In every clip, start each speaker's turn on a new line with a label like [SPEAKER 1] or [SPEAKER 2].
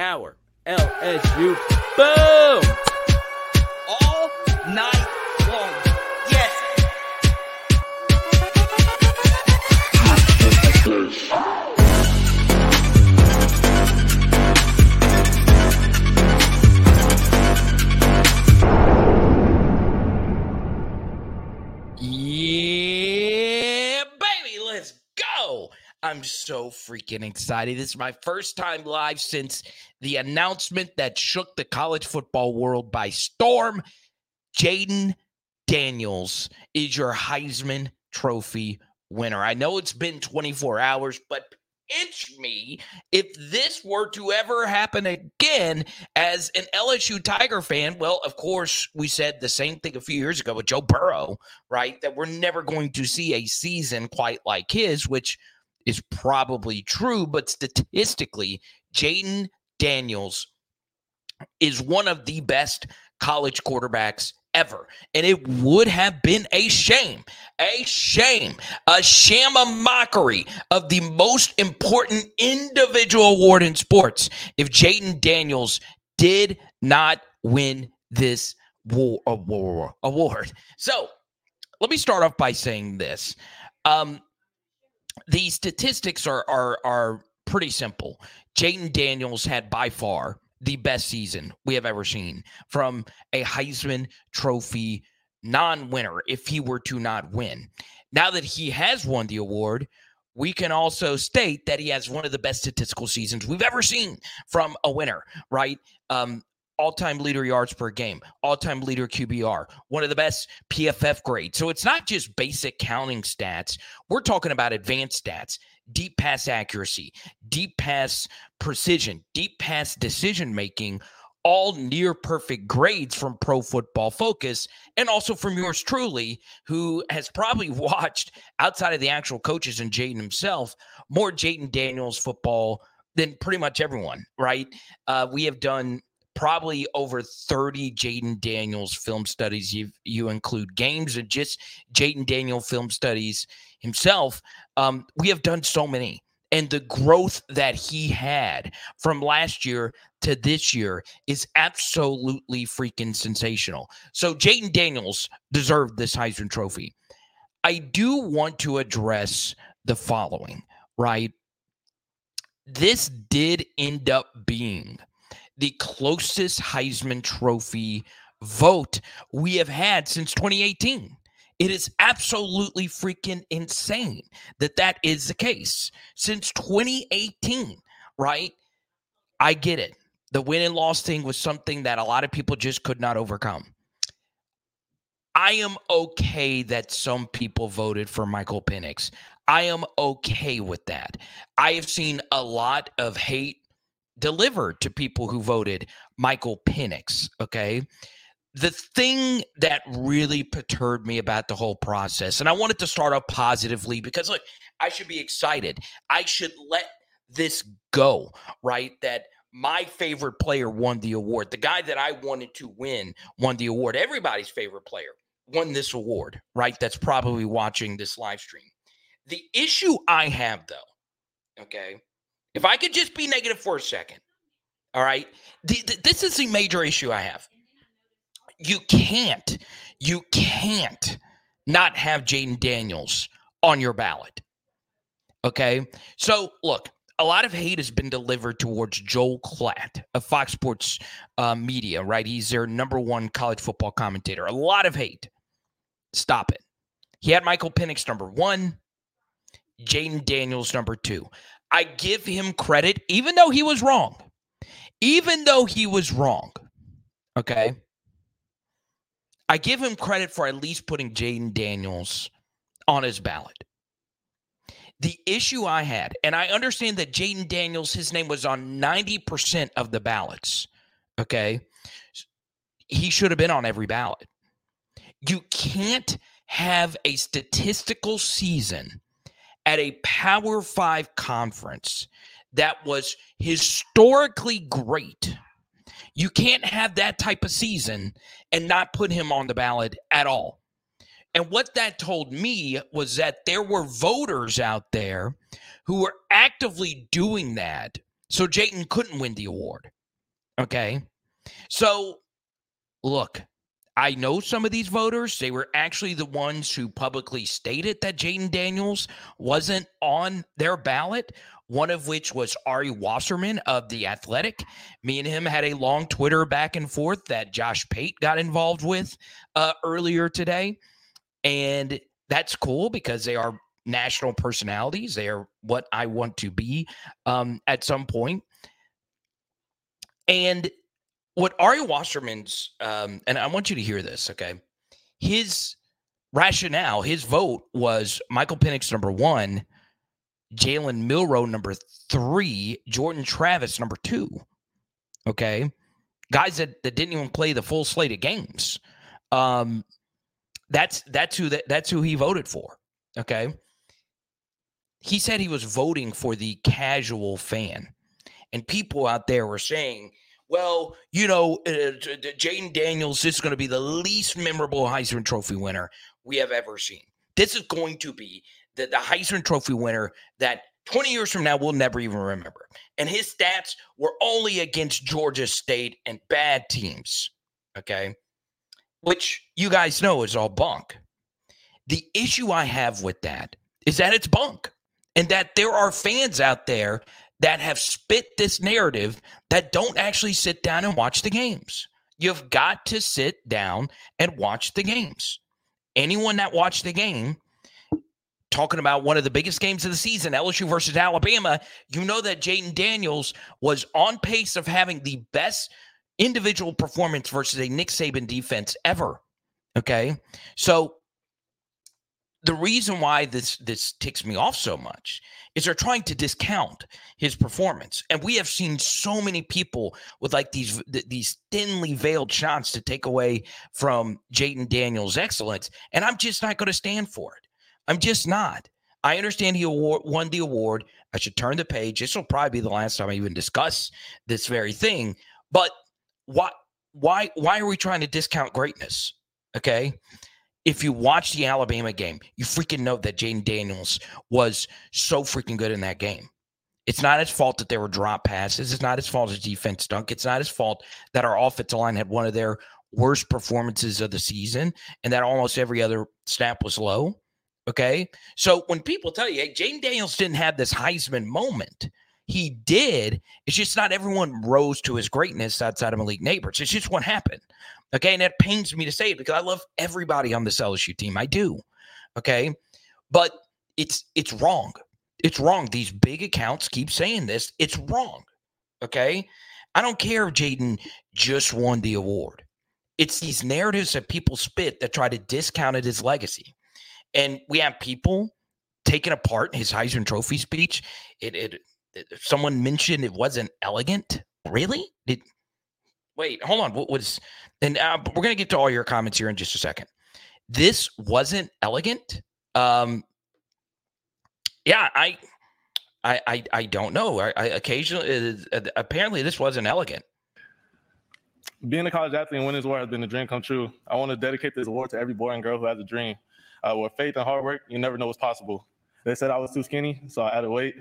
[SPEAKER 1] our LSU. Boom!
[SPEAKER 2] All night
[SPEAKER 3] so freaking excited. This is my first time live since the announcement that shook the college football world by storm. Jayden Daniels is your Heisman Trophy winner. I know it's been 24 hours, but pinch me if this were to ever happen again as an LSU Tiger fan. Well, of course, we said the same thing a few years ago with Joe Burrow, right? That we're never going to see a season quite like his, which is probably true, but statistically, Jayden Daniels is one of the best college quarterbacks ever. And it would have been a shame, a shame, a sham, a mockery of the most important individual award in sports if Jayden Daniels did not win this war, award. award. So let me start off by saying this. Um, the statistics are are are pretty simple. Jayden Daniels had by far the best season we have ever seen from a Heisman Trophy non-winner if he were to not win. Now that he has won the award, we can also state that he has one of the best statistical seasons we've ever seen from a winner, right? Um, all-time leader yards per game, all-time leader QBR, one of the best PFF grades. So it's not just basic counting stats. We're talking about advanced stats, deep pass accuracy, deep pass precision, deep pass decision making, all near perfect grades from Pro Football Focus and also from yours truly, who has probably watched outside of the actual coaches and Jayden himself more Jayden Daniels football than pretty much everyone, right? Uh, we have done probably over 30 Jayden Daniels film studies. You you include games and just Jayden Daniel film studies himself. Um, we have done so many. And the growth that he had from last year to this year is absolutely freaking sensational. So Jayden Daniels deserved this Heisman Trophy. I do want to address the following, right? This did end up being the closest Heisman Trophy vote we have had since 2018. It is absolutely freaking insane that that is the case since 2018, right? I get it. The win and loss thing was something that a lot of people just could not overcome. I am okay that some people voted for Michael Penix. I am okay with that. I have seen a lot of hate delivered to people who voted Michael Penix. Okay. The thing that really perturbed me about the whole process, and I wanted to start off positively because, look, I should be excited. I should let this go, right? That my favorite player won the award. The guy that I wanted to win won the award. Everybody's favorite player won this award, right? That's probably watching this live stream. The issue I have, though, okay, if I could just be negative for a second, all right. The, the, this is the major issue I have. You can't, you can't not have Jayden Daniels on your ballot. Okay. So look, a lot of hate has been delivered towards Joel Klatt of Fox Sports uh, Media, right? He's their number one college football commentator. A lot of hate. Stop it. He had Michael Penix number one, Jayden Daniels number two. I give him credit, even though he was wrong. Even though he was wrong. Okay. I give him credit for at least putting Jayden Daniels on his ballot. The issue I had, and I understand that Jayden Daniels, his name was on 90% of the ballots. Okay. He should have been on every ballot. You can't have a statistical season at a Power Five conference that was historically great. You can't have that type of season and not put him on the ballot at all. And what that told me was that there were voters out there who were actively doing that So Jayden couldn't win the award. Okay. So look, I know some of these voters, they were actually the ones who publicly stated that Jayden Daniels wasn't on their ballot, one of which was Ari Wasserman of The Athletic. Me and him had a long Twitter back and forth that Josh Pate got involved with uh, earlier today. And that's cool because they are national personalities. They are what I want to be um, at some point. And what Ari Wasserman's, um, and I want you to hear this, okay? His rationale, his vote was Michael Penix number one, Jalen Milroe number three, Jordan Travis number two. Okay. Guys that, that didn't even play the full slate of games. Um, that's that's who that, that's who he voted for. Okay. He said he was voting for the casual fan. And people out there were saying, well, you know, uh, Jayden Daniels is going to be the least memorable Heisman Trophy winner we have ever seen. This is going to be the, the Heisman Trophy winner that 20 years from now we'll never even remember. And his stats were only against Georgia State and bad teams. Okay. Which you guys know is all bunk. The issue I have with that is that it's bunk and that there are fans out there that have spit this narrative that don't actually sit down and watch the games. You've got to sit down and watch the games. Anyone that watched the game, talking about one of the biggest games of the season, LSU versus Alabama, you know that Jayden Daniels was on pace of having the best individual performance versus a Nick Saban defense ever. Okay. So the reason why this this ticks me off so much is they're trying to discount his performance and we have seen so many people with like these these thinly veiled shots to take away from Jayden Daniels excellence and I'm just not going to stand for it. I'm just not. I understand he award, won the award. I should turn the page. This will probably be the last time I even discuss this very thing but why why why are we trying to discount greatness okay if you watch the Alabama game, you freaking know that Jayden Daniels was so freaking good in that game. It's not his fault that there were drop passes. It's not his fault his defense stunk. It's not his fault that our offensive line had one of their worst performances of the season and that almost every other snap was low. Okay. So when people tell you, hey, Jayden Daniels didn't have this Heisman moment, he did. It's just not everyone rose to his greatness outside of Malik Nabers. It's just what happened. Okay. And it pains me to say it because I love everybody on this LSU team. I do. Okay. But it's it's wrong. It's wrong. These big accounts keep saying this. It's wrong. Okay. I don't care if Jayden just won the award. It's these narratives that people spit that try to discount his legacy. And we have people taking apart his Heisman Trophy speech. It, it, it someone mentioned it wasn't elegant. Really? Did wait, hold on. What was and uh, we're gonna get to all your comments here in just a second. This wasn't elegant. Um, yeah, I, I, I, I don't know. I, I occasionally, uh, apparently, this wasn't elegant.
[SPEAKER 4] Being a college athlete and winning this award has been a dream come true. I want to dedicate this award to every boy and girl who has a dream. Uh, with faith and hard work, you never know what's possible. They said I was too skinny, so I added weight.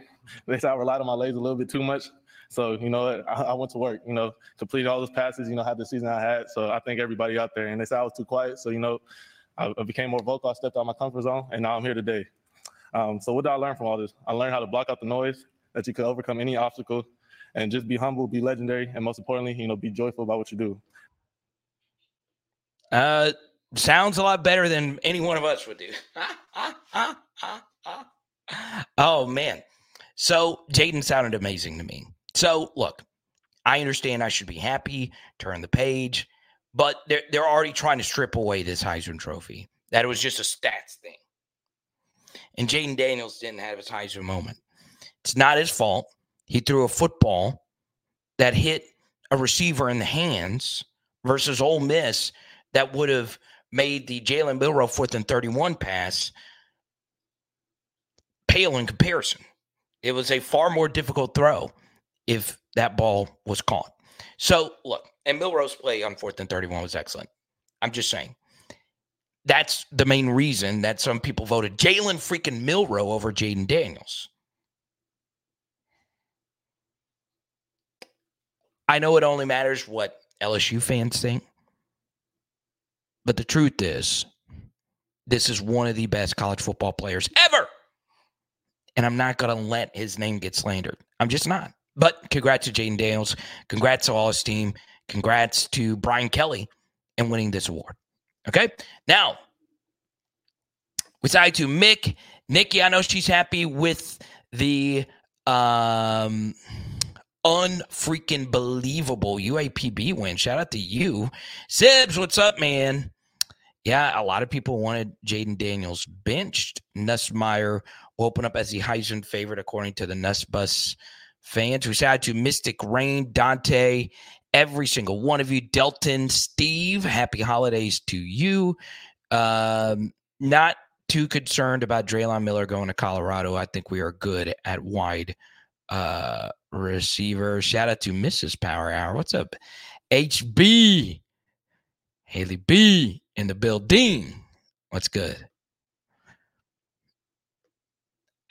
[SPEAKER 4] They said I relied on my legs a little bit too much. So, you know, I, I, went to work, you know, completed all those passes, you know, had the season I had. So I thank everybody out there. And they said I was too quiet. So, you know, I, I became more vocal. I stepped out of my comfort zone, and now I'm here today. Um, so what did I learn from all this? I learned how to block out the noise, that you can overcome any obstacle, and just be humble, be legendary, and most importantly, you know, be joyful about what you do.
[SPEAKER 3] Uh, sounds a lot better than any one of us would do. oh man. So Jayden sounded amazing to me. So look, I understand I should be happy, turn the page, but they're they're already trying to strip away this Heisman Trophy. That it was just a stats thing. And Jayden Daniels didn't have his Heisman moment. It's not his fault. He threw a football that hit a receiver in the hands versus Ole Miss that would have made the Jalen Milroe fourth and 31 pass pale in comparison. It was a far more difficult throw if that ball was caught. So look, and Milroe's play on fourth and 31 was excellent. I'm just saying. That's the main reason that some people voted Jalen freaking Milroe over Jayden Daniels. I know it only matters what LSU fans think, but the truth is, this is one of the best college football players ever. And I'm not going to let his name get slandered. I'm just not. But congrats to Jayden Daniels. Congrats to all his team. Congrats to Brian Kelly in winning this award. Okay. Now, we to Mick. Nikki, I know she's happy with the um unfreaking believable UAPB win. Shout out to you. Sibs, what's up, man? Yeah, a lot of people wanted Jayden Daniels benched. Nussmeier will open up as the Heisman favorite, according to the Nussbus fans. We shout out to Mystic Rain, Dante, every single one of you. Delton, Steve, happy holidays to you. Um, not too concerned about Drelon Miller going to Colorado. I think we are good at wide uh, receiver. Shout out to Mrs. Power Hour. What's up? HB. Haley B in the building. What's good?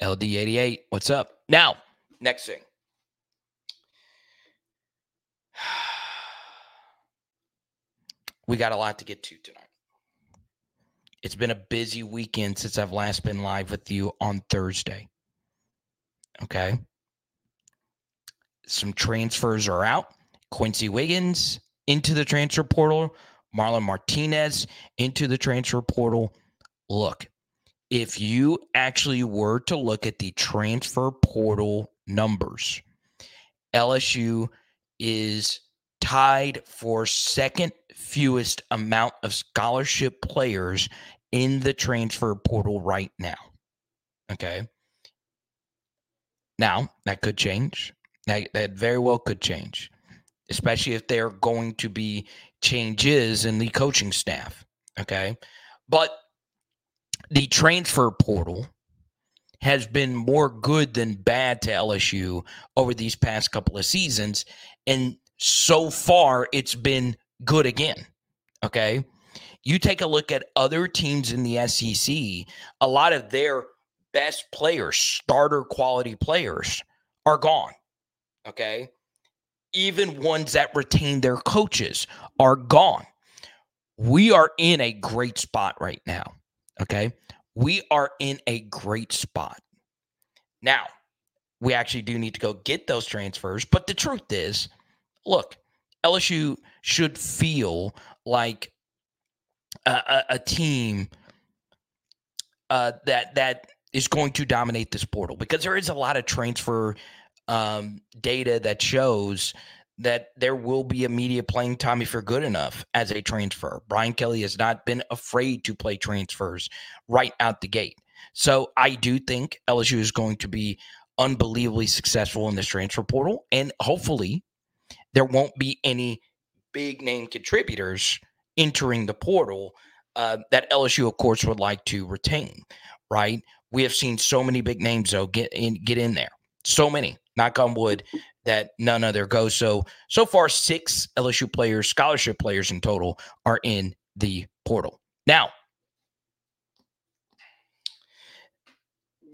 [SPEAKER 3] LD88. What's up? Now, next thing. We got a lot to get to tonight. It's been a busy weekend since I've last been live with you on Thursday. Okay. Some transfers are out. Quincy Wiggins into the transfer portal, Marlon Martinez into the transfer portal. Look, if you actually were to look at the transfer portal numbers, LSU is tied for second fewest amount of scholarship players in the transfer portal right now. Okay. Now, that could change. That, that very well could change, especially if there are going to be changes in the coaching staff. Okay. But the transfer portal has been more good than bad to LSU over these past couple of seasons. And so far, it's been good again. Okay. You take a look at other teams in the SEC, a lot of their best players, starter quality players, are gone. Okay. Even ones that retain their coaches are gone. We are in a great spot right now. Okay. We are in a great spot. Now, we actually do need to go get those transfers. But the truth is, look, LSU should feel like a, a, a team uh, that that is going to dominate this portal because there is a lot of transfer um, data that shows that there will be immediate playing time if you're good enough as a transfer. Brian Kelly has not been afraid to play transfers right out the gate. So I do think LSU is going to be unbelievably successful in this transfer portal. And hopefully there won't be any big name contributors entering the portal uh, that LSU, of course, would like to retain. Right? We have seen so many big names though get in get in there. So many. Knock on wood that none other goes. So so far, six LSU players, scholarship players in total, are in the portal. Now,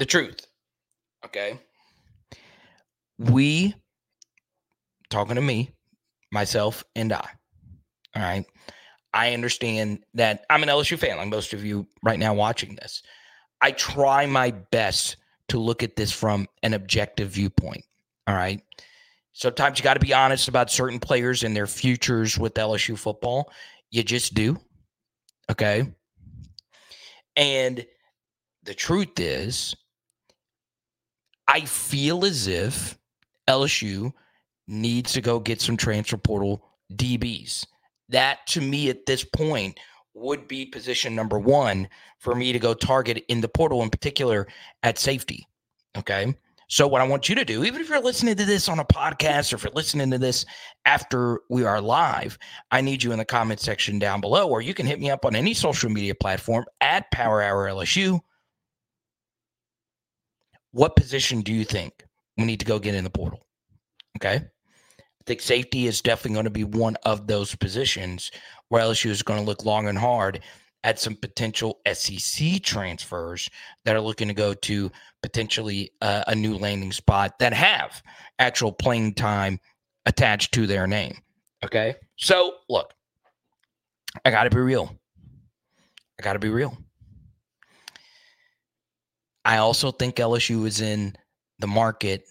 [SPEAKER 3] the truth. Okay. We talking to me, myself, and I. All right. I understand that I'm an LSU fan, like most of you right now watching this. I try my best to look at this from an objective viewpoint. All right. Sometimes you got to be honest about certain players and their futures with LSU football. You just do. Okay. And the truth is, I feel as if LSU needs to go get some transfer portal DBs. That to me at this point would be position number one for me to go target in the portal, in particular at safety. Okay. So, what I want you to do, even if you're listening to this on a podcast or if you're listening to this after we are live, I need you in the comment section down below, or you can hit me up on any social media platform at Power Hour LSU. What position do you think we need to go get in the portal? Okay. I think safety is definitely going to be one of those positions where LSU is going to look long and hard at some potential SEC transfers that are looking to go to potentially uh, a new landing spot that have actual playing time attached to their name. Okay. So look, I got to be real. I got to be real. I also think LSU is in the market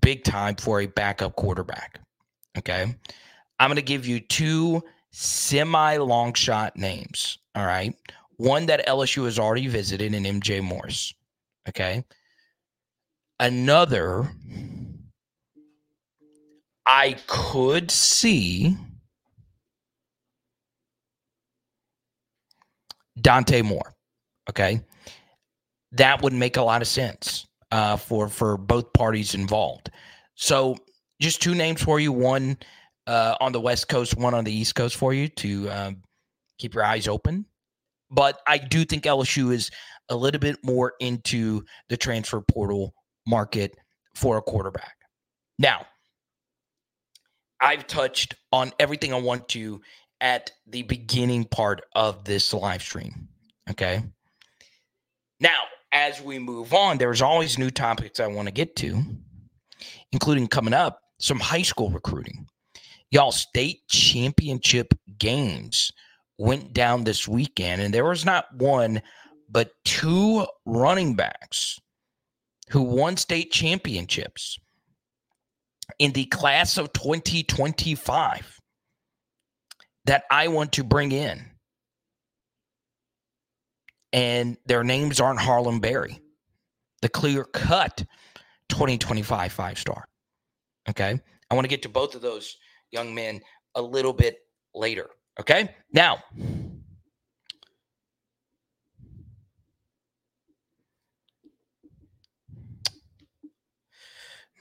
[SPEAKER 3] big time for a backup quarterback. Okay. I'm going to give you two semi long shot names. All right. One that LSU has already visited in MJ Morris. Okay. Another, I could see Dante Moore. Okay. That would make a lot of sense uh, for for both parties involved. So just two names for you. One uh, on the West Coast, one on the East Coast for you to um, keep your eyes open. But I do think LSU is a little bit more into the transfer portal market for a quarterback. Now, I've touched on everything I want to at the beginning part of this live stream. Okay. Now, as we move on, there's always new topics I want to get to, including coming up some high school recruiting. Y'all, state championship games went down this weekend, and there was not one, but two running backs who won state championships in the class of 2025 that I want to bring in. And their names aren't Harlem Berry, the clear cut 2025 five star. Okay. I want to get to both of those young men a little bit later. Okay. Now,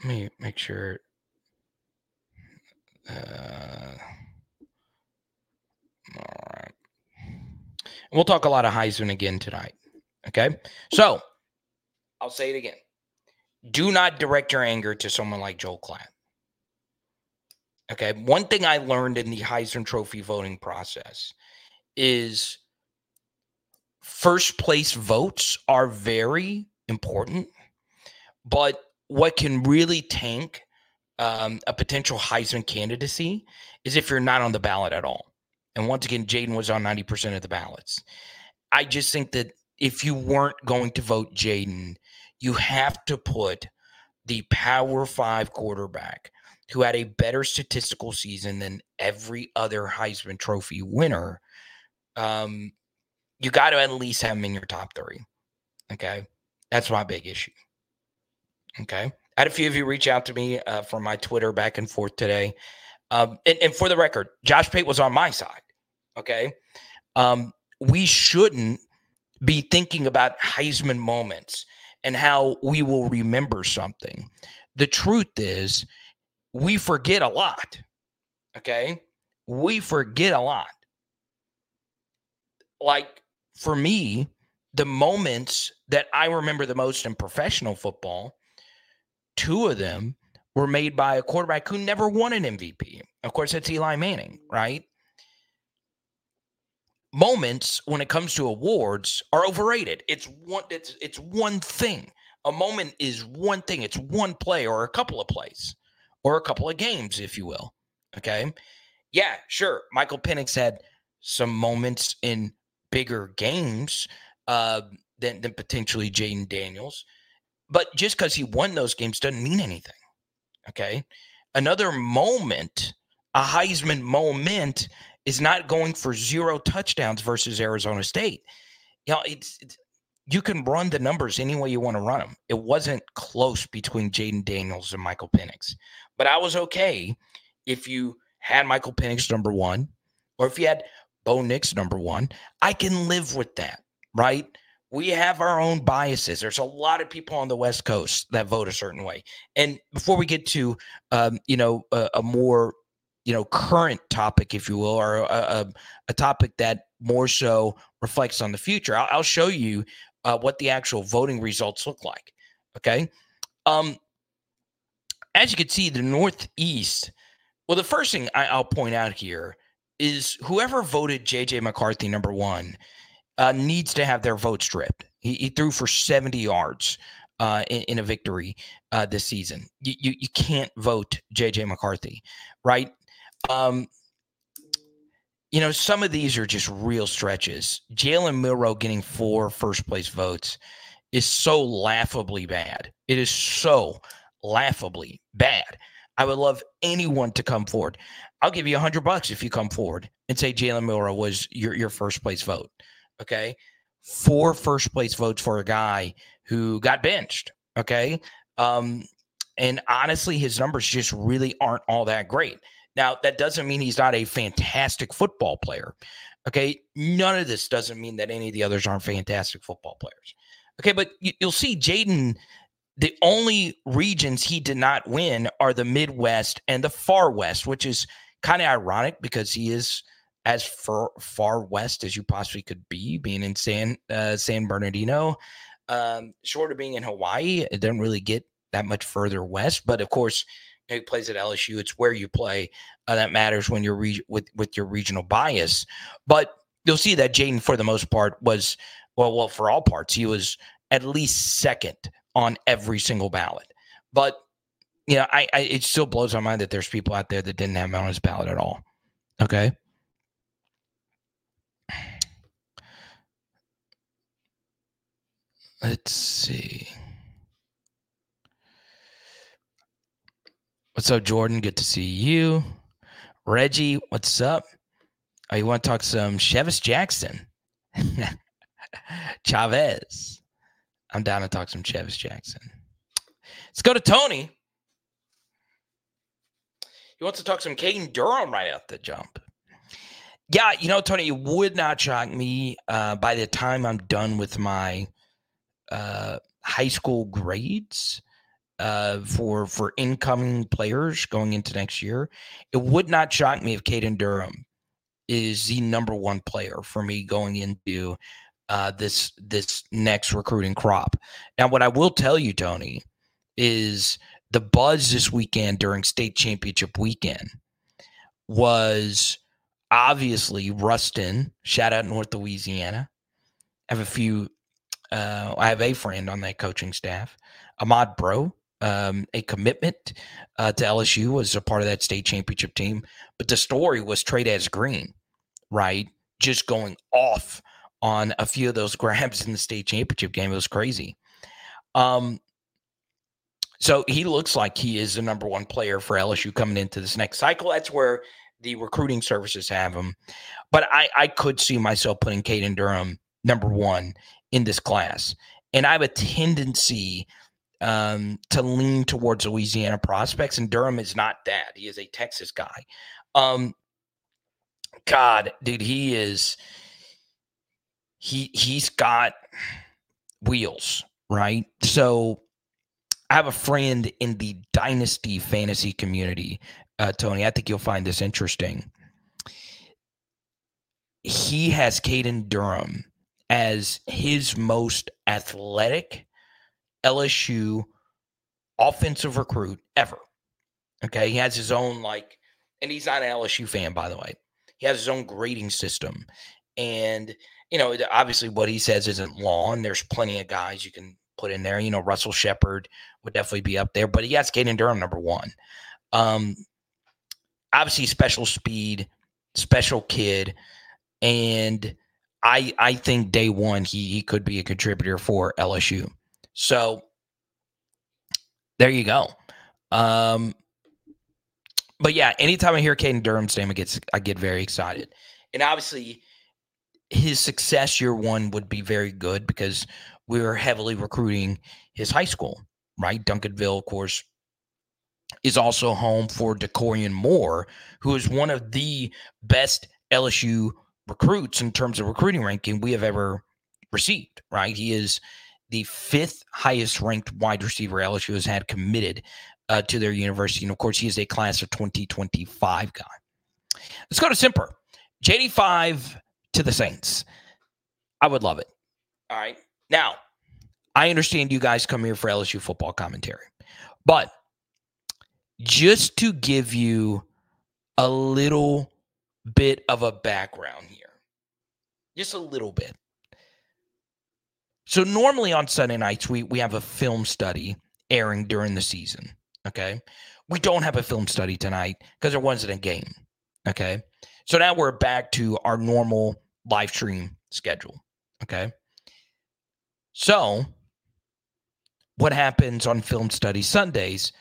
[SPEAKER 3] let me make sure. Uh, all right. We'll talk a lot of Heisman again tonight. Okay. So I'll say it again. Do not direct your anger to someone like Joel Klatt. Okay. One thing I learned in the Heisman Trophy voting process is first place votes are very important, but what can really tank um, a potential Heisman candidacy is if you're not on the ballot at all. And once again, Jayden was on 90% of the ballots. I just think that if you weren't going to vote Jayden, you have to put the Power Five quarterback who had a better statistical season than every other Heisman Trophy winner. Um, you got to at least have him in your top three. Okay. That's my big issue. Okay. I had a few of you reach out to me uh, from my Twitter back and forth today. Um, and, and, for the record, Josh Pate was on my side. Okay. Um, we shouldn't be thinking about Heisman moments and how we will remember something. The truth is, we forget a lot. Okay. We forget a lot. Like for me, the moments that I remember the most in professional football, two of them were made by a quarterback who never won an MVP. Of course, that's Eli Manning, right? moments when it comes to awards are overrated. It's one it's it's one thing. A moment is one thing. It's one play or a couple of plays or a couple of games, if you will. Okay. Yeah, sure. Michael Penix had some moments in bigger games uh, than, than potentially Jayden Daniels. But just because he won those games doesn't mean anything. Okay. Another moment, a Heisman moment, is not going for zero touchdowns versus Arizona State. You know, it's, it's you can run the numbers any way you want to run them. It wasn't close between Jayden Daniels and Michael Penix, but I was okay if you had Michael Penix number one, or if you had Bo Nix number one. I can live with that, right? We have our own biases. There's a lot of people on the West Coast that vote a certain way. And before we get to, um, you know, a, a more you know current topic if you will or a, a, a topic that more so reflects on the future i'll, I'll show you uh, what the actual voting results look like okay um as you can see the northeast well the first thing I, will point out here is whoever voted jj mccarthy number one uh, needs to have their vote stripped he, he threw for 70 yards uh, in, in, a victory uh, this season. You, you, you can't vote JJ McCarthy, right? Um, you know, some of these are just real stretches. Jalen Milroe getting four first place votes is so laughably bad. It is so laughably bad. I would love anyone to come forward. I'll give you a hundred bucks if you come forward and say Jalen Milroe was your, your first place vote. Okay. Four first place votes for a guy who got benched. Okay. Um, and honestly, his numbers just really aren't all that great. Now, that doesn't mean he's not a fantastic football player. Okay. None of this doesn't mean that any of the others aren't fantastic football players. Okay. But you, will see Jayden, the only regions he did not win are the Midwest and the Far West, which is kind of ironic because he is as far, far west as you possibly could be, being in San uh, San Bernardino. Um, short of being in Hawaii, it doesn't really get that much further west. But of course, he plays at LSU. It's where you play uh, that matters when you're re- with with your regional bias. But you'll see that Jayden, for the most part, was well, well, for all parts, he was at least second on every single ballot. But you know, I, I it still blows my mind that there's people out there that didn't have him on his ballot at all. Okay. Let's see. What's up, Jordan? Good to see you. Reggie, what's up? Oh, you want to talk some Chevis Jackson? Chavez. I'm down to talk some Chevis Jackson. Let's go to Tony. He wants to talk some Caden Durham right out the jump. Yeah, you know, Tony, it would not shock me uh, by the time I'm done with my uh, high school grades uh, for for incoming players going into next year. It would not shock me if Caden Durham is the number one player for me going into uh, this this next recruiting crop. Now, what I will tell you, Tony, is the buzz this weekend during state championship weekend was obviously Ruston. Shout out North Louisiana. I have a few. Uh, I have a friend on that coaching staff, Ahmad Bro. Um, a commitment uh, to LSU was a part of that state championship team. But the story was Trey'Dez Green, right? Just going off on a few of those grabs in the state championship game. It was crazy. Um, so he looks like he is the number one player for LSU coming into this next cycle. That's where the recruiting services have him. But I, I could see myself putting Caden Durham number one in this class. And I have a tendency um, to lean towards Louisiana prospects, and Durham is not that. He is a Texas guy. Um, God, dude, he is he he's got wheels, right? So I have a friend in the dynasty fantasy community, uh, Tony. I think you'll find this interesting. He has Caden Durham as his most athletic LSU offensive recruit ever. Okay. He has his own, like, and he's not an LSU fan, by the way. He has his own grading system. And, you know, obviously what he says isn't law, and there's plenty of guys you can put in there. You know, Russell Shepard would definitely be up there, but he has Caden Durham number one. Um, obviously, special speed, special kid, and I I think day one he he could be a contributor for LSU. So there you go. Um, but yeah, anytime I hear Caden Durham's name, I get I get very excited, and obviously his success year one would be very good because we were heavily recruiting his high school, right? Duncanville, of course, is also home for Dakorien Moore, who is one of the best LSU recruits in terms of recruiting ranking we have ever received, right? He is the fifth highest ranked wide receiver LSU has had committed uh, to their university. And of course, he is a class of 2025 guy. Let's go to Simper. JD5 to the Saints. I would love it. All right. Now, I understand you guys come here for LSU football commentary, but just to give you a little bit of a background here, just a little bit. So normally on Sunday nights we we have a film study airing during the season. Okay. We don't have a film study tonight because there wasn't a game. Okay. So now we're back to our normal live stream schedule. Okay. So what happens on film study Sundays?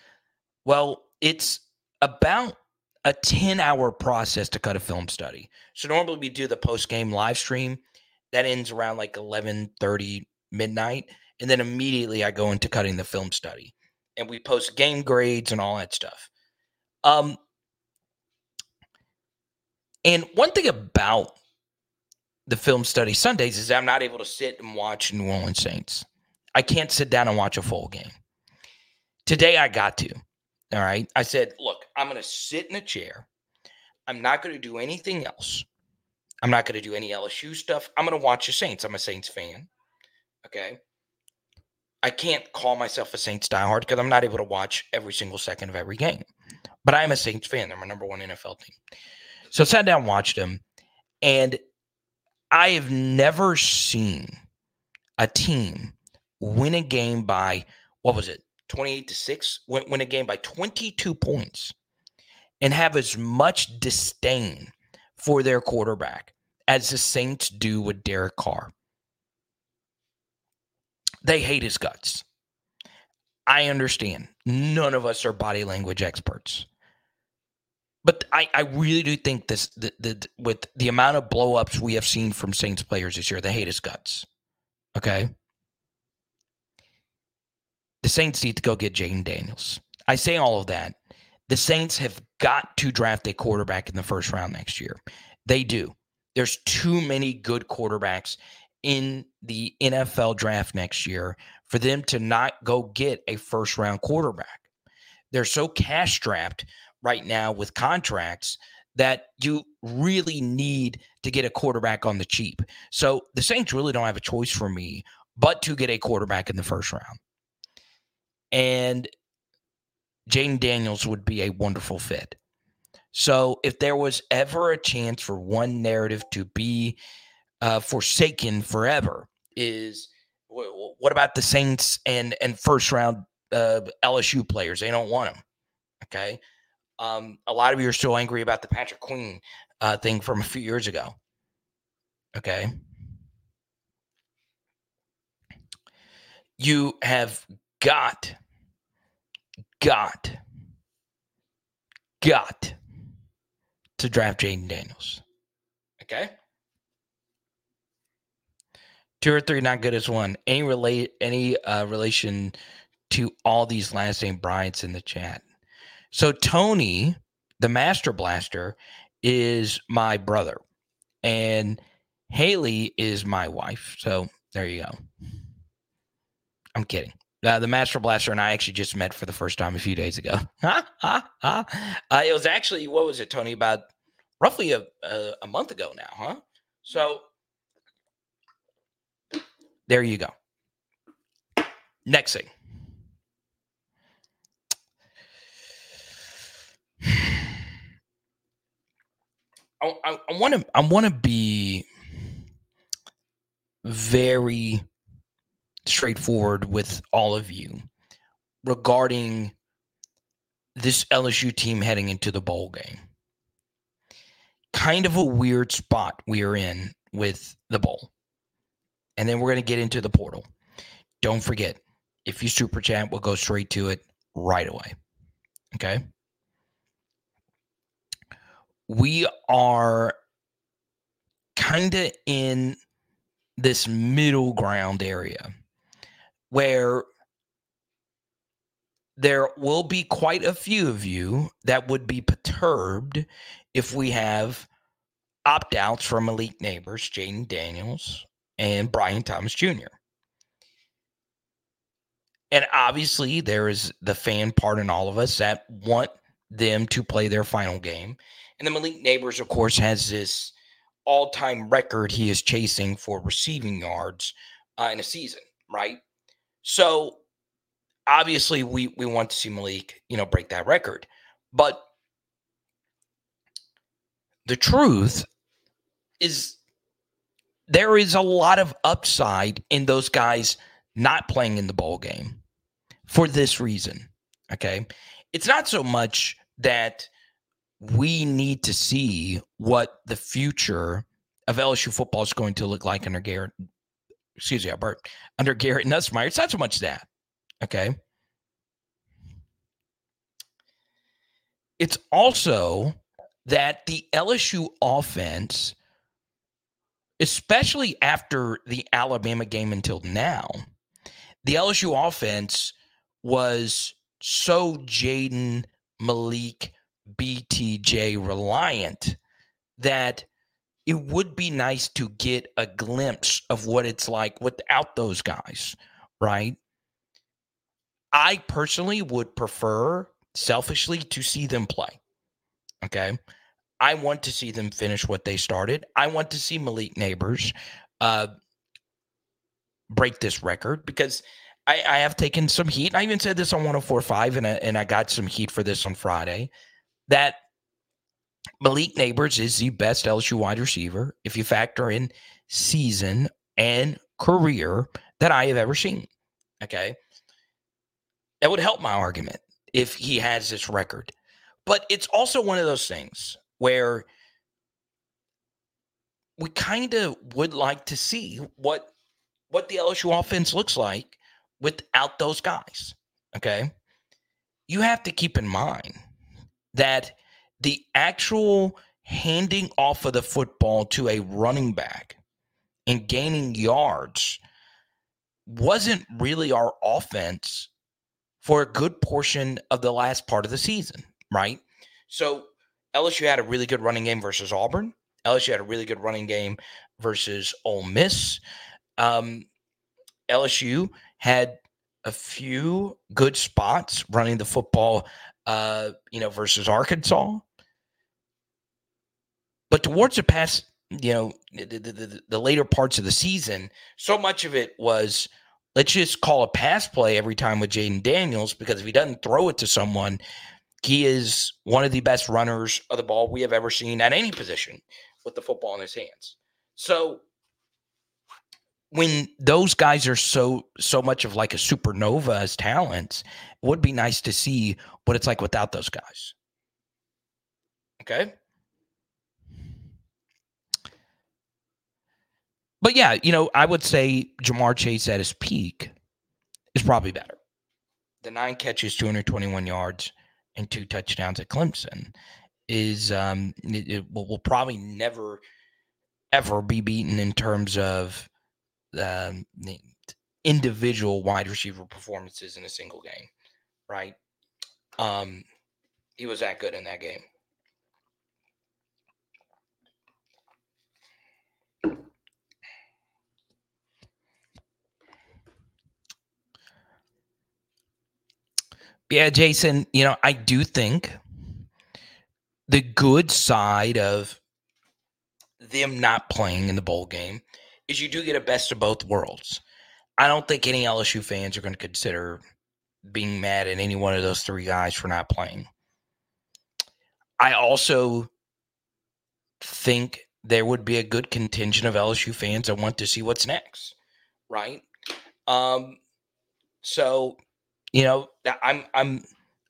[SPEAKER 3] Well, it's about a 10 hour process to cut a film study. So normally we do the post game live stream that ends around like 11 30 midnight. And then immediately I go into cutting the film study and we post game grades and all that stuff. Um, and one thing about the film study Sundays is I'm not able to sit and watch New Orleans Saints. I can't sit down and watch a full game. Today I got to. All right. I said, look, I'm going to sit in a chair. I'm not going to do anything else. I'm not going to do any LSU stuff. I'm going to watch the Saints. I'm a Saints fan. Okay. I can't call myself a Saints diehard because I'm not able to watch every single second of every game. But I'm a Saints fan. They're my number one NFL team. So I sat down, watched them, and I have never seen a team win a game by what was it, 28 to 6? Win, win a game by 22 points and have as much disdain for their quarterback as the Saints do with Derek Carr. They hate his guts. I understand. None of us are body language experts. But I, I really do think this the, the with the amount of blowups we have seen from Saints players this year, they hate his guts. Okay. The Saints need to go get Jayden Daniels. I say all of that. The Saints have got to draft a quarterback in the first round next year. They do. There's too many good quarterbacks in the NFL draft next year for them to not go get a first round quarterback. They're so cash strapped right now with contracts that you really need to get a quarterback on the cheap. So the Saints really don't have a choice for me but to get a quarterback in the first round. And Jane Daniels would be a wonderful fit. So if there was ever a chance for one narrative to be uh, forsaken forever, is what about the Saints and and first round uh, LSU players? They don't want them. Okay, um, a lot of you are still angry about the Patrick Queen uh, thing from a few years ago. Okay. You have got, got, got to draft Jayden Daniels. Okay. Two or three not good as one. Any relate any uh, relation to all these last name Bryants in the chat? So Tony, the Master Blaster, is my brother, and Haley is my wife. So there you go. I'm kidding. Uh, the Master Blaster and I actually just met for the first time a few days ago. uh, it was actually what was it, Tony? About roughly a, a, a month ago now, huh? So there you go. Next thing. I want to I want to be very straightforward with all of you regarding this LSU team heading into the bowl game. Kind of a weird spot we are in with the bowl. And then we're going to get into the portal. Don't forget, if you super chat, we'll go straight to it right away. Okay we are kind of in this middle ground area where there will be quite a few of you that would be perturbed if we have opt outs from Malik Nabers, Jayden Daniels and Brian Thomas Jr. And obviously, there is the fan part in all of us that want them to play their final game. And then Malik Nabers, of course, has this all time record he is chasing for receiving yards uh, in a season, right? So obviously, we, we want to see Malik, you know, break that record. But the truth is there is a lot of upside in those guys not playing in the bowl game for this reason. Okay. It's not so much that we need to see what the future of LSU football is going to look like under Garrett. Excuse me, Albert. Under Garrett Nussmeier. It's not so much that. Okay. It's also that the LSU offense, especially after the Alabama game until now, the LSU offense was so Jayden, Malik, BTJ reliant that it would be nice to get a glimpse of what it's like without those guys, right? I personally would prefer selfishly to see them play. Okay. I want to see them finish what they started. I want to see Malik Nabers uh, break this record because I, I, have taken some heat. I even said this on 1045 and I, and I got some heat for this on Friday that Malik Nabers is the best LSU wide receiver if you factor in season and career that I have ever seen. Okay. That would help my argument if he has this record. But it's also one of those things where we kind of would like to see what what the LSU offense looks like without those guys. Okay. You have to keep in mind that the actual handing off of the football to a running back and gaining yards wasn't really our offense for a good portion of the last part of the season, right? So LSU had a really good running game versus Auburn. LSU had a really good running game versus Ole Miss. Um, LSU had a few good spots running the football, uh, you know, versus Arkansas. But towards the past, you know, the, the, the, the later parts of the season, so much of it was – let's just call a pass play every time with Jayden Daniels because if he doesn't throw it to someone, he is one of the best runners of the ball we have ever seen at any position with the football in his hands. So when those guys are so so much of like a supernova as talents, would be nice to see what it's like without those guys. Okay. But yeah, you know, I would say Ja'Marr Chase at his peak is probably better. The nine catches, 221 yards, and two touchdowns at Clemson is um it, it will, will, probably never ever be beaten in terms of um, individual wide receiver performances in a single game, right? Um, he was that good in that game. Yeah, Jason, you know, I do think the good side of them not playing in the bowl game is you do get a best of both worlds. I don't think any LSU fans are going to consider being mad at any one of those three guys for not playing. I also think there would be a good contingent of LSU fans that want to see what's next, right? Um, so you know, I'm I'm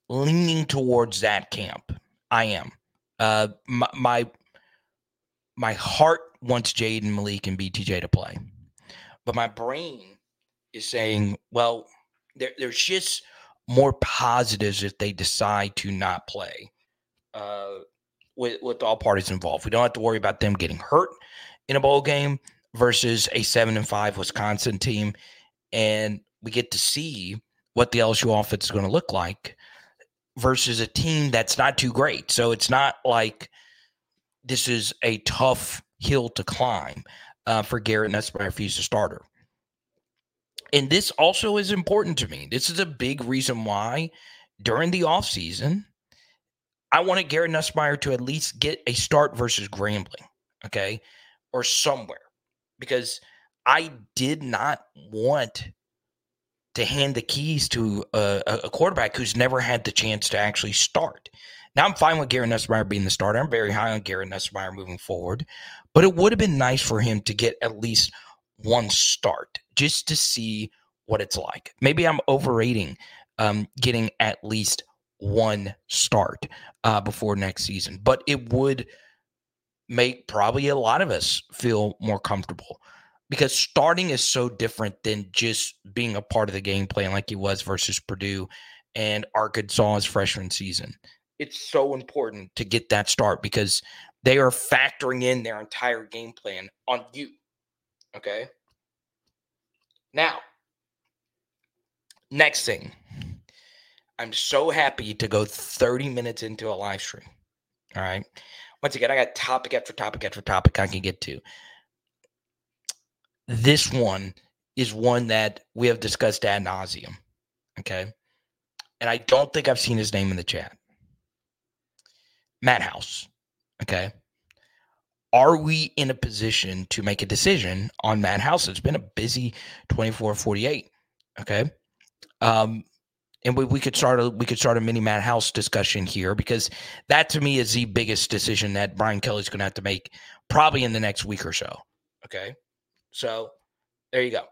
[SPEAKER 3] leaning towards that camp. I am. Uh, my my, my heart wants Jayden Malik and BTJ to play, but my brain is saying, well, there, there's just more positives if they decide to not play. Uh, with with all parties involved, we don't have to worry about them getting hurt in a bowl game versus a seven and five Wisconsin team, and we get to see what the LSU offense is going to look like versus a team that's not too great. So it's not like this is a tough hill to climb uh, for Garrett Nussmeier if he's a starter. And this also is important to me. This is a big reason why during the offseason, I wanted Garrett Nussmeier to at least get a start versus Grambling, okay, or somewhere, because I did not want to hand the keys to a, a quarterback who's never had the chance to actually start. Now I'm fine with Garrett Nussmeier being the starter. I'm very high on Garrett Nussmeier moving forward, but it would have been nice for him to get at least one start just to see what it's like. Maybe I'm overrating um, getting at least one start uh, before next season, but it would make probably a lot of us feel more comfortable because starting is so different than just being a part of the game plan like he was versus Purdue and Arkansas's freshman season. It's so important to get that start because they are factoring in their entire game plan on you. Okay. Now, next thing, I'm so happy to go 30 minutes into a live stream. All right. Once again, I got topic after topic after topic I can get to. This one is one that we have discussed ad nauseum. Okay. And I don't think I've seen his name in the chat. Matt House. Okay. Are we in a position to make a decision on Matt House? It's been a busy 24 48. Okay. Um, and we, we could start a we could start a mini Matt House discussion here because that to me is the biggest decision that Brian Kelly's to have to make probably in the next week or so. Okay, so there you go.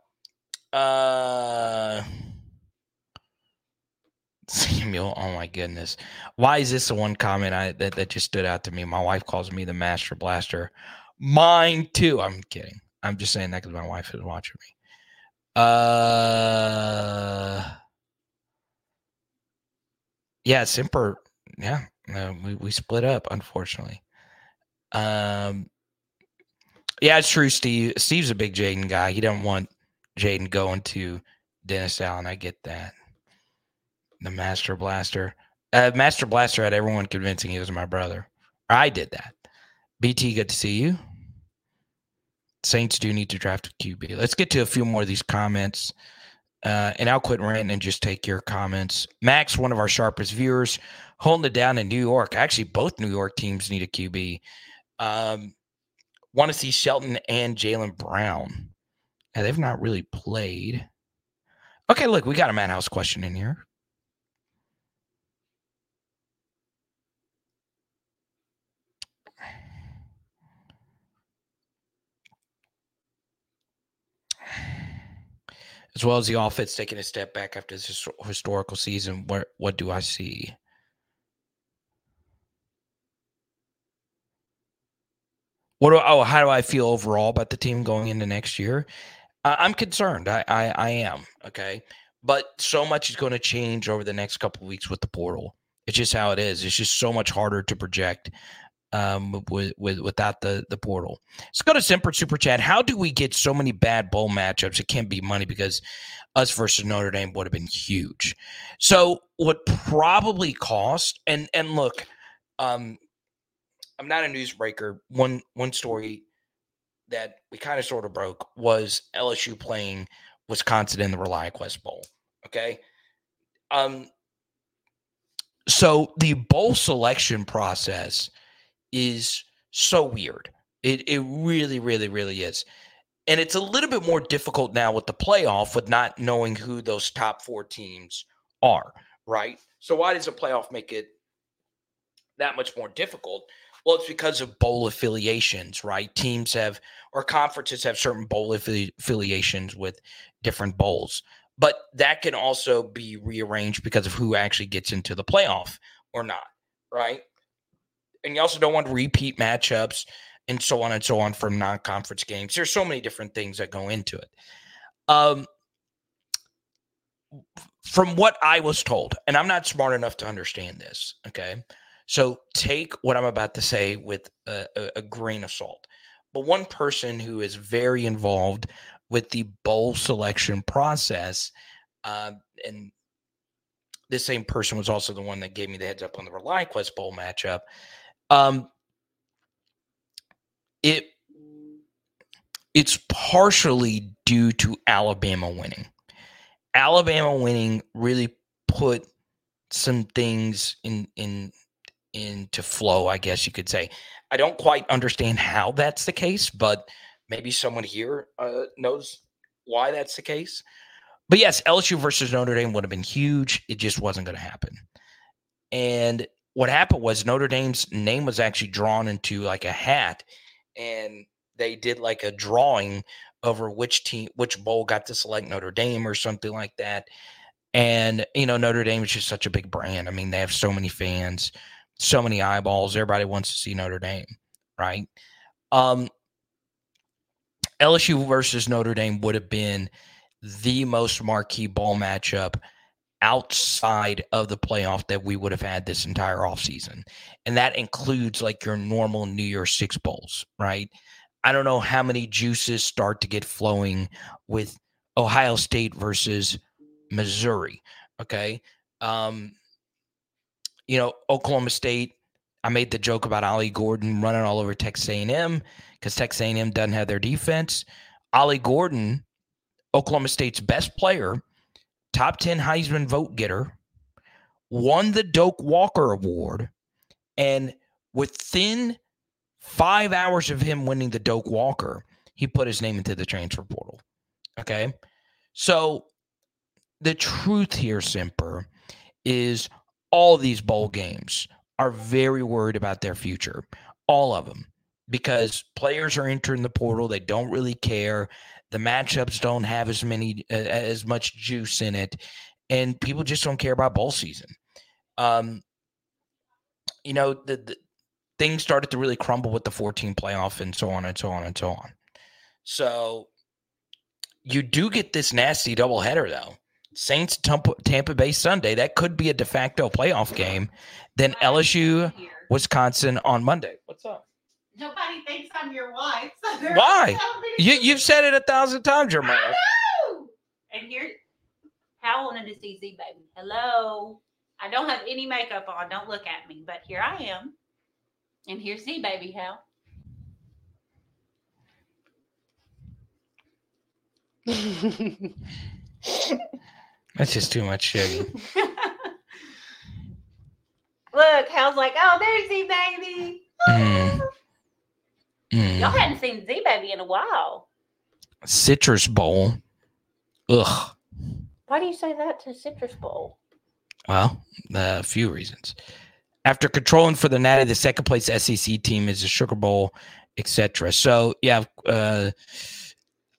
[SPEAKER 3] Uh, Samuel, oh my goodness, why is this the one comment I that, that just stood out to me? My wife calls me the Master Blaster. Mine too. I'm kidding. I'm just saying that because my wife is watching me. Uh yeah, Simper. Yeah, uh, we we split up unfortunately. Um, yeah, it's true. Steve Steve's a big Jayden guy. He doesn't want Jayden going to Dennis Allen. I get that. The Master Blaster. Uh, Master Blaster had everyone convincing he was my brother. I did that. BT, good to see you. Saints do need to draft a QB. Let's get to a few more of these comments. Uh, and I'll quit ranting and just take your comments. Max, one of our sharpest viewers, holding it down in New York. Actually, both New York teams need a QB. Um, want to see Shelton and Jalen Brown. Yeah, they've not really played. Okay, look, we got a Matt House question in here. As well as the offense taking a step back after this historical season. What what do I see? What do oh how do I feel overall about the team going into next year? I'm concerned. I, I I am okay, but so much is going to change over the next couple weeks with the portal. It's just how it is. It's just so much harder to project um, with, with without the the portal. Let's go to Simper Super Chat. How do we get so many bad bowl matchups? It can't be money because us versus Notre Dame would have been huge. So what probably cost and and look, um, I'm not a newsbreaker. One one story that we kind of sort of broke was LSU playing Wisconsin in the ReliaQuest Bowl. Okay. Um, so the bowl selection process is so weird. It it really, really, really is. And it's a little bit more difficult now with the playoff with not knowing who those top four teams are, right? So why does a playoff make it that much more difficult? Well, it's because of bowl affiliations, right? Teams have or conferences have certain bowl affili- affiliations with different bowls. But that can also be rearranged because of who actually gets into the playoff or not, right? And you also don't want repeat matchups and so on and so on from non-conference games. There's so many different things that go into it. Um, from what I was told, and I'm not smart enough to understand this, okay? So take what I'm about to say with a, a, a grain of salt. But one person who is very involved with the bowl selection process, uh, and this same person was also the one that gave me the heads up on the ReliaQuest Bowl matchup. Um, it it's partially due to Alabama winning. Alabama winning really put some things in in into flow, I guess you could say. I don't quite understand how that's the case, but maybe someone here uh, knows why that's the case. But yes, LSU versus Notre Dame would have been huge. It just wasn't going to happen. And what happened was Notre Dame's name was actually drawn into like a hat, and they did like a drawing over which team, which bowl got to select Notre Dame or something like that. And you know, Notre Dame is just such a big brand. I mean, they have so many fans, so many eyeballs. Everybody wants to see Notre Dame, right? Um, LSU versus Notre Dame would have been the most marquee ball matchup outside of the playoff that we would have had this entire offseason. And that includes like your normal New Year's Six bowls, right? I don't know how many juices start to get flowing with Ohio State versus Missouri. Okay. Um, you know, Oklahoma State, I made the joke about Ollie Gordon running all over Texas A&M because Texas A&M doesn't have their defense. Ollie Gordon, Oklahoma State's best player, top 10 Heisman vote getter, won the Doak Walker Award, and within five hours of him winning the Doak Walker, he put his name into the transfer portal. Okay. So the truth here, Simper, is all these bowl games are very worried about their future. All of them. Because players are entering the portal. They don't really care. The matchups don't have as many uh, as much juice in it. And people just don't care about bowl season. Um, you know, the, the things started to really crumble with the 14 playoff and so on and so on and so on. So you do get this nasty doubleheader though. Saints Tampa, Tampa Bay Sunday. That could be a de facto playoff game. Then LSU Wisconsin on Monday. What's up?
[SPEAKER 5] Nobody thinks I'm your wife. So
[SPEAKER 3] Why?
[SPEAKER 5] telling
[SPEAKER 3] You, you've said it a thousand times,
[SPEAKER 5] I
[SPEAKER 3] Jeremiah.
[SPEAKER 5] know. And here, Hal wanted to see baby. Hello. I don't have any makeup on. Don't look at me. But here I am. And here's Z baby. Hal.
[SPEAKER 3] That's just too much sugar.
[SPEAKER 5] Look, Hal's like, oh, there's Z baby.
[SPEAKER 3] Mm. Mm.
[SPEAKER 5] Y'all hadn't seen Z baby in a while.
[SPEAKER 3] Citrus bowl. Ugh.
[SPEAKER 5] Why do you say that to Citrus Bowl?
[SPEAKER 3] Well, a few reasons. After controlling for the Natty, the second place SEC team is the Sugar Bowl, etc. So yeah, uh,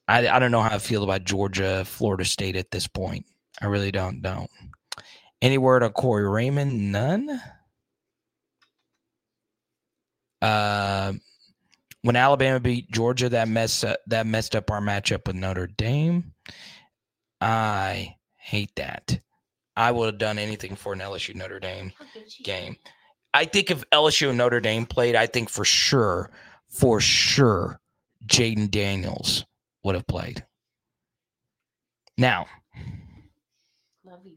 [SPEAKER 3] I I don't know how I feel about Georgia, Florida State at this point. I really don't don't. Any word on Corey Raymond? None. Uh, when Alabama beat Georgia, that mess uh, that messed up our matchup with Notre Dame. I hate that. I would have done anything for an LSU Notre Dame game. I think if LSU and Notre Dame played, I think for sure, for sure, Jayden Daniels would have played. Now,
[SPEAKER 5] Love you.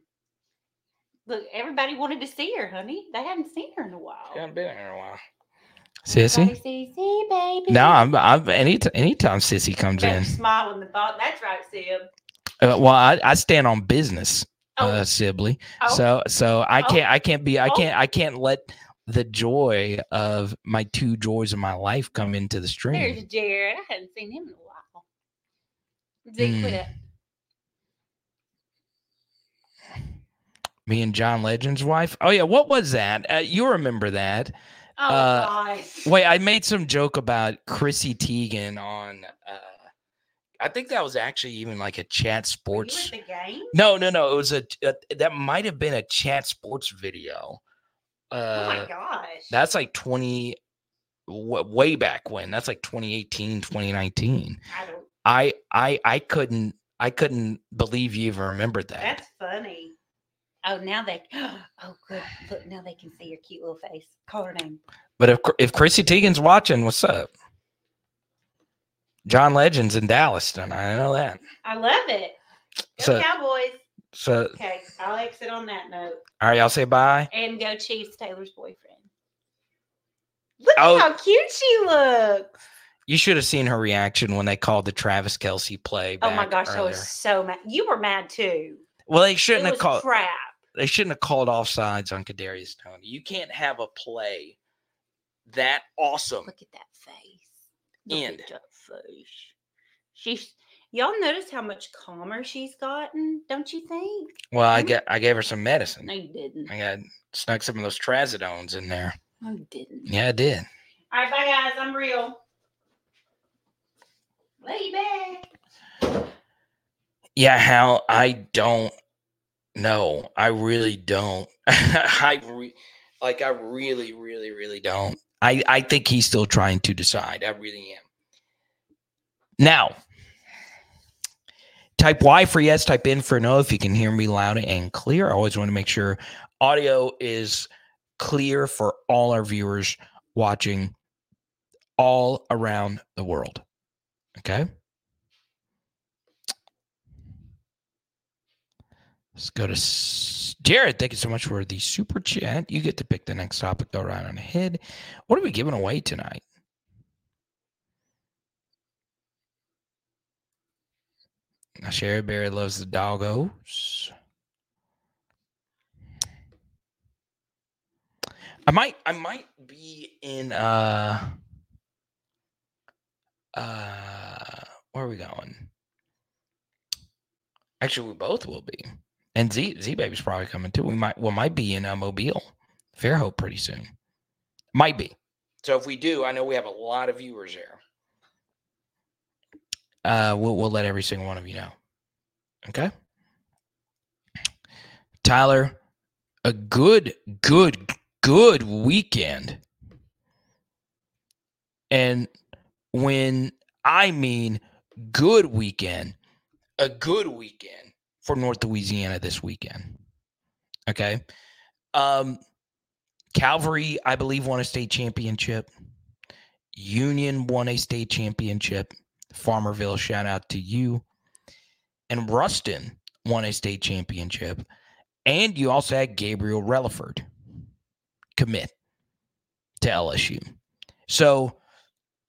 [SPEAKER 5] Look, everybody wanted to see her, honey. They hadn't seen her in a while.
[SPEAKER 3] haven't been here in a while.
[SPEAKER 5] Everybody
[SPEAKER 3] Sissy?
[SPEAKER 5] baby.
[SPEAKER 3] No, I'm, I'm any anytime Sissy comes
[SPEAKER 5] Better
[SPEAKER 3] in.
[SPEAKER 5] smile in the thought. That's right, Sib.
[SPEAKER 3] Uh, well, I, I stand on business,
[SPEAKER 5] Oh,
[SPEAKER 3] uh, Sibley.
[SPEAKER 5] oh,
[SPEAKER 3] So so I
[SPEAKER 5] Oh.
[SPEAKER 3] can't I can't be I
[SPEAKER 5] Oh.
[SPEAKER 3] can't I can't let the joy of my two joys of my life come into the stream. there's.
[SPEAKER 5] Jared. I hadn't seen him in a while. Z quit.
[SPEAKER 3] Me and John Legend's wife. Oh yeah, what was that? Uh, you remember that?
[SPEAKER 5] Oh,
[SPEAKER 3] Uh,
[SPEAKER 5] gosh.
[SPEAKER 3] Wait, I made some joke about Chrissy Teigen on. Uh, I think that was actually even like a chat sports.
[SPEAKER 5] at the game?
[SPEAKER 3] No, no, no. It was a, a that might have been a chat sports video.
[SPEAKER 5] oh
[SPEAKER 3] Uh,
[SPEAKER 5] my gosh.
[SPEAKER 3] That's like 20 w- way back when. That's like 2018, 2019.
[SPEAKER 5] I don't.
[SPEAKER 3] I I I couldn't I couldn't believe you even remembered that.
[SPEAKER 5] That's funny. Oh, now they. Oh, good. Look, now they can see your cute little face. Call her name.
[SPEAKER 3] But if if Chrissy Teigen's watching, what's up? John Legend's in Dallas tonight. I know that.
[SPEAKER 5] I love it. Go
[SPEAKER 3] So
[SPEAKER 5] Cowboys.
[SPEAKER 3] so
[SPEAKER 5] Okay, I'll exit on that note
[SPEAKER 3] all right, y'all say bye.
[SPEAKER 5] and go Chiefs. Taylor's boyfriend. Look
[SPEAKER 3] Oh.
[SPEAKER 5] at how cute she looks.
[SPEAKER 3] You should have seen her reaction when they called the Travis Kelce play.
[SPEAKER 5] Oh my
[SPEAKER 3] back
[SPEAKER 5] gosh, I was so mad. You were mad too.
[SPEAKER 3] Well, they shouldn't have
[SPEAKER 5] was
[SPEAKER 3] called.
[SPEAKER 5] crap.
[SPEAKER 3] They shouldn't have called offsides on Kadarius Toney. You can't have a play that awesome.
[SPEAKER 5] Look at that face. Look
[SPEAKER 3] End.
[SPEAKER 5] at that face. She's, Y'all notice how much calmer she's gotten, don't you think?
[SPEAKER 3] Well, I get I gave her some medicine.
[SPEAKER 5] No, you didn't.
[SPEAKER 3] I got snuck some of those trazodones in there.
[SPEAKER 5] No, you didn't.
[SPEAKER 3] Yeah, I did.
[SPEAKER 5] All right, bye guys. I'm real. Love you back.
[SPEAKER 3] Yeah, Hal, I don't know. I really don't. I re- like I really, really, really don't. I, I think he's still trying to decide. I really am. Now, type Y for yes, type in for no if you can hear me loud and clear. I always want to make sure audio is clear for all our viewers watching all around the world. Okay. Let's go to Jared. Thank you so much for the super chat. You get to pick the next topic, though, right on ahead. What are we giving away tonight? Now, Sherry Berry loves the doggos. I might, I might be in. uh uh Where are we going? Actually, we both will be. And Z Z Baby's probably coming too. We might we might be in uh, Mobile, Fairhope pretty soon. Might be. So if we do, I know we have a lot of viewers there. Uh, we'll we'll let every single one of you know. Okay. Tyler, a good, good, good weekend. And when I mean good weekend, a good weekend for North Louisiana this weekend. Okay. Um Calvary, I believe, won a state championship. Union won a state championship. Farmerville, shout out to you. And Ruston won a state championship. And you also had Gabriel Relaford commit to LSU. So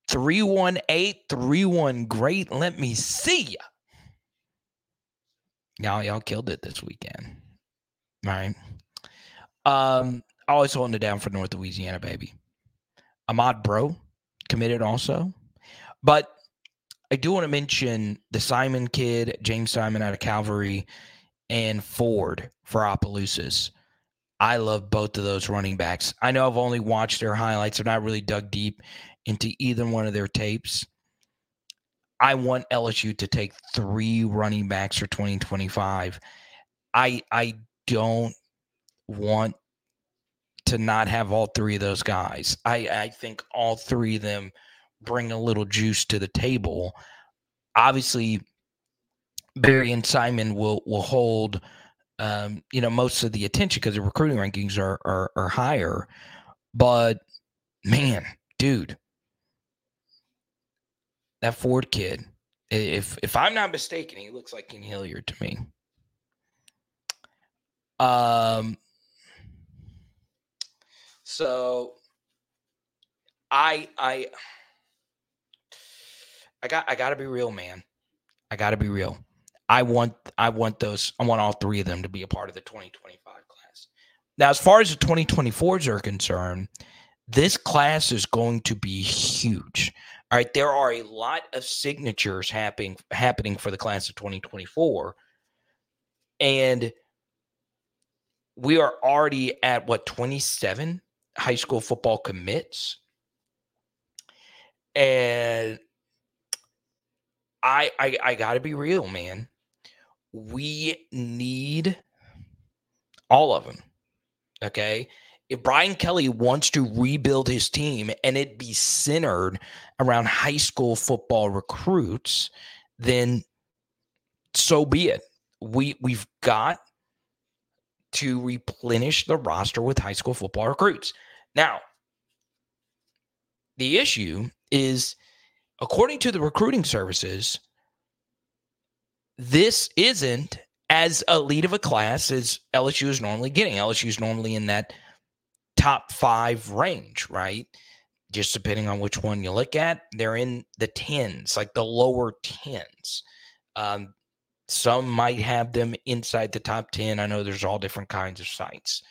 [SPEAKER 3] 318, 31 great. Let me see ya. Y'all, y'all killed it this weekend. All right. Um, always holding it down for North Louisiana, baby. Ahmad Breaux committed also. But I do want to mention the Simon kid, James Simon out of Calvary, and Ford for Opelousas. I love both of those running backs. I know I've only watched their highlights. I've not really dug deep into either one of their tapes. I want LSU to take three running backs for 2025. I I don't want to not have all three of those guys. I, I think all three of them bring a little juice to the table. Obviously, Barry and Simon will will hold um, you know most of the attention because the recruiting rankings are, are are higher. But man, dude, that Ford kid, if if I'm not mistaken, he looks like Ken Hilliard to me. Um, so I I I got I got to be real, man. I got to be real. I want I want those I want all three of them to be a part of the 2025 class. Now, as far as the 2024s are concerned, this class is going to be huge. All right, there are a lot of signatures happening happening for the class of 2024, and we are already at what 27 high school football commits, and I I, I got to be real, man. We need all of them. Okay. If Brian Kelly wants to rebuild his team and it be centered around high school football recruits, then so be it. We we've got to replenish the roster with high school football recruits. Now, the issue is according to the recruiting services, this isn't as elite of a class as LSU is normally getting. LSU is normally in that top five range, right? Just depending on which one you look at, they're in the tens, like the lower tens. Um, some might have them inside the top 10. I know there's all different kinds of sites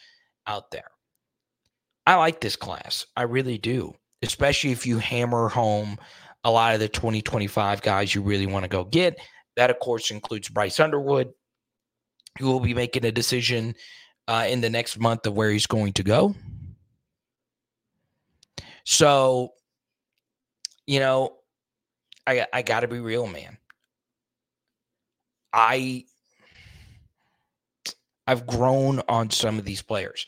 [SPEAKER 3] out there. I like this class. I really do, especially if you hammer home a lot of the 2025 guys you really want to go get. That, of course, includes Bryce Underwood, who will be making a decision uh, in the next month of where he's going to go. So, you know, I I got to be real, man. I I've grown on some of these players.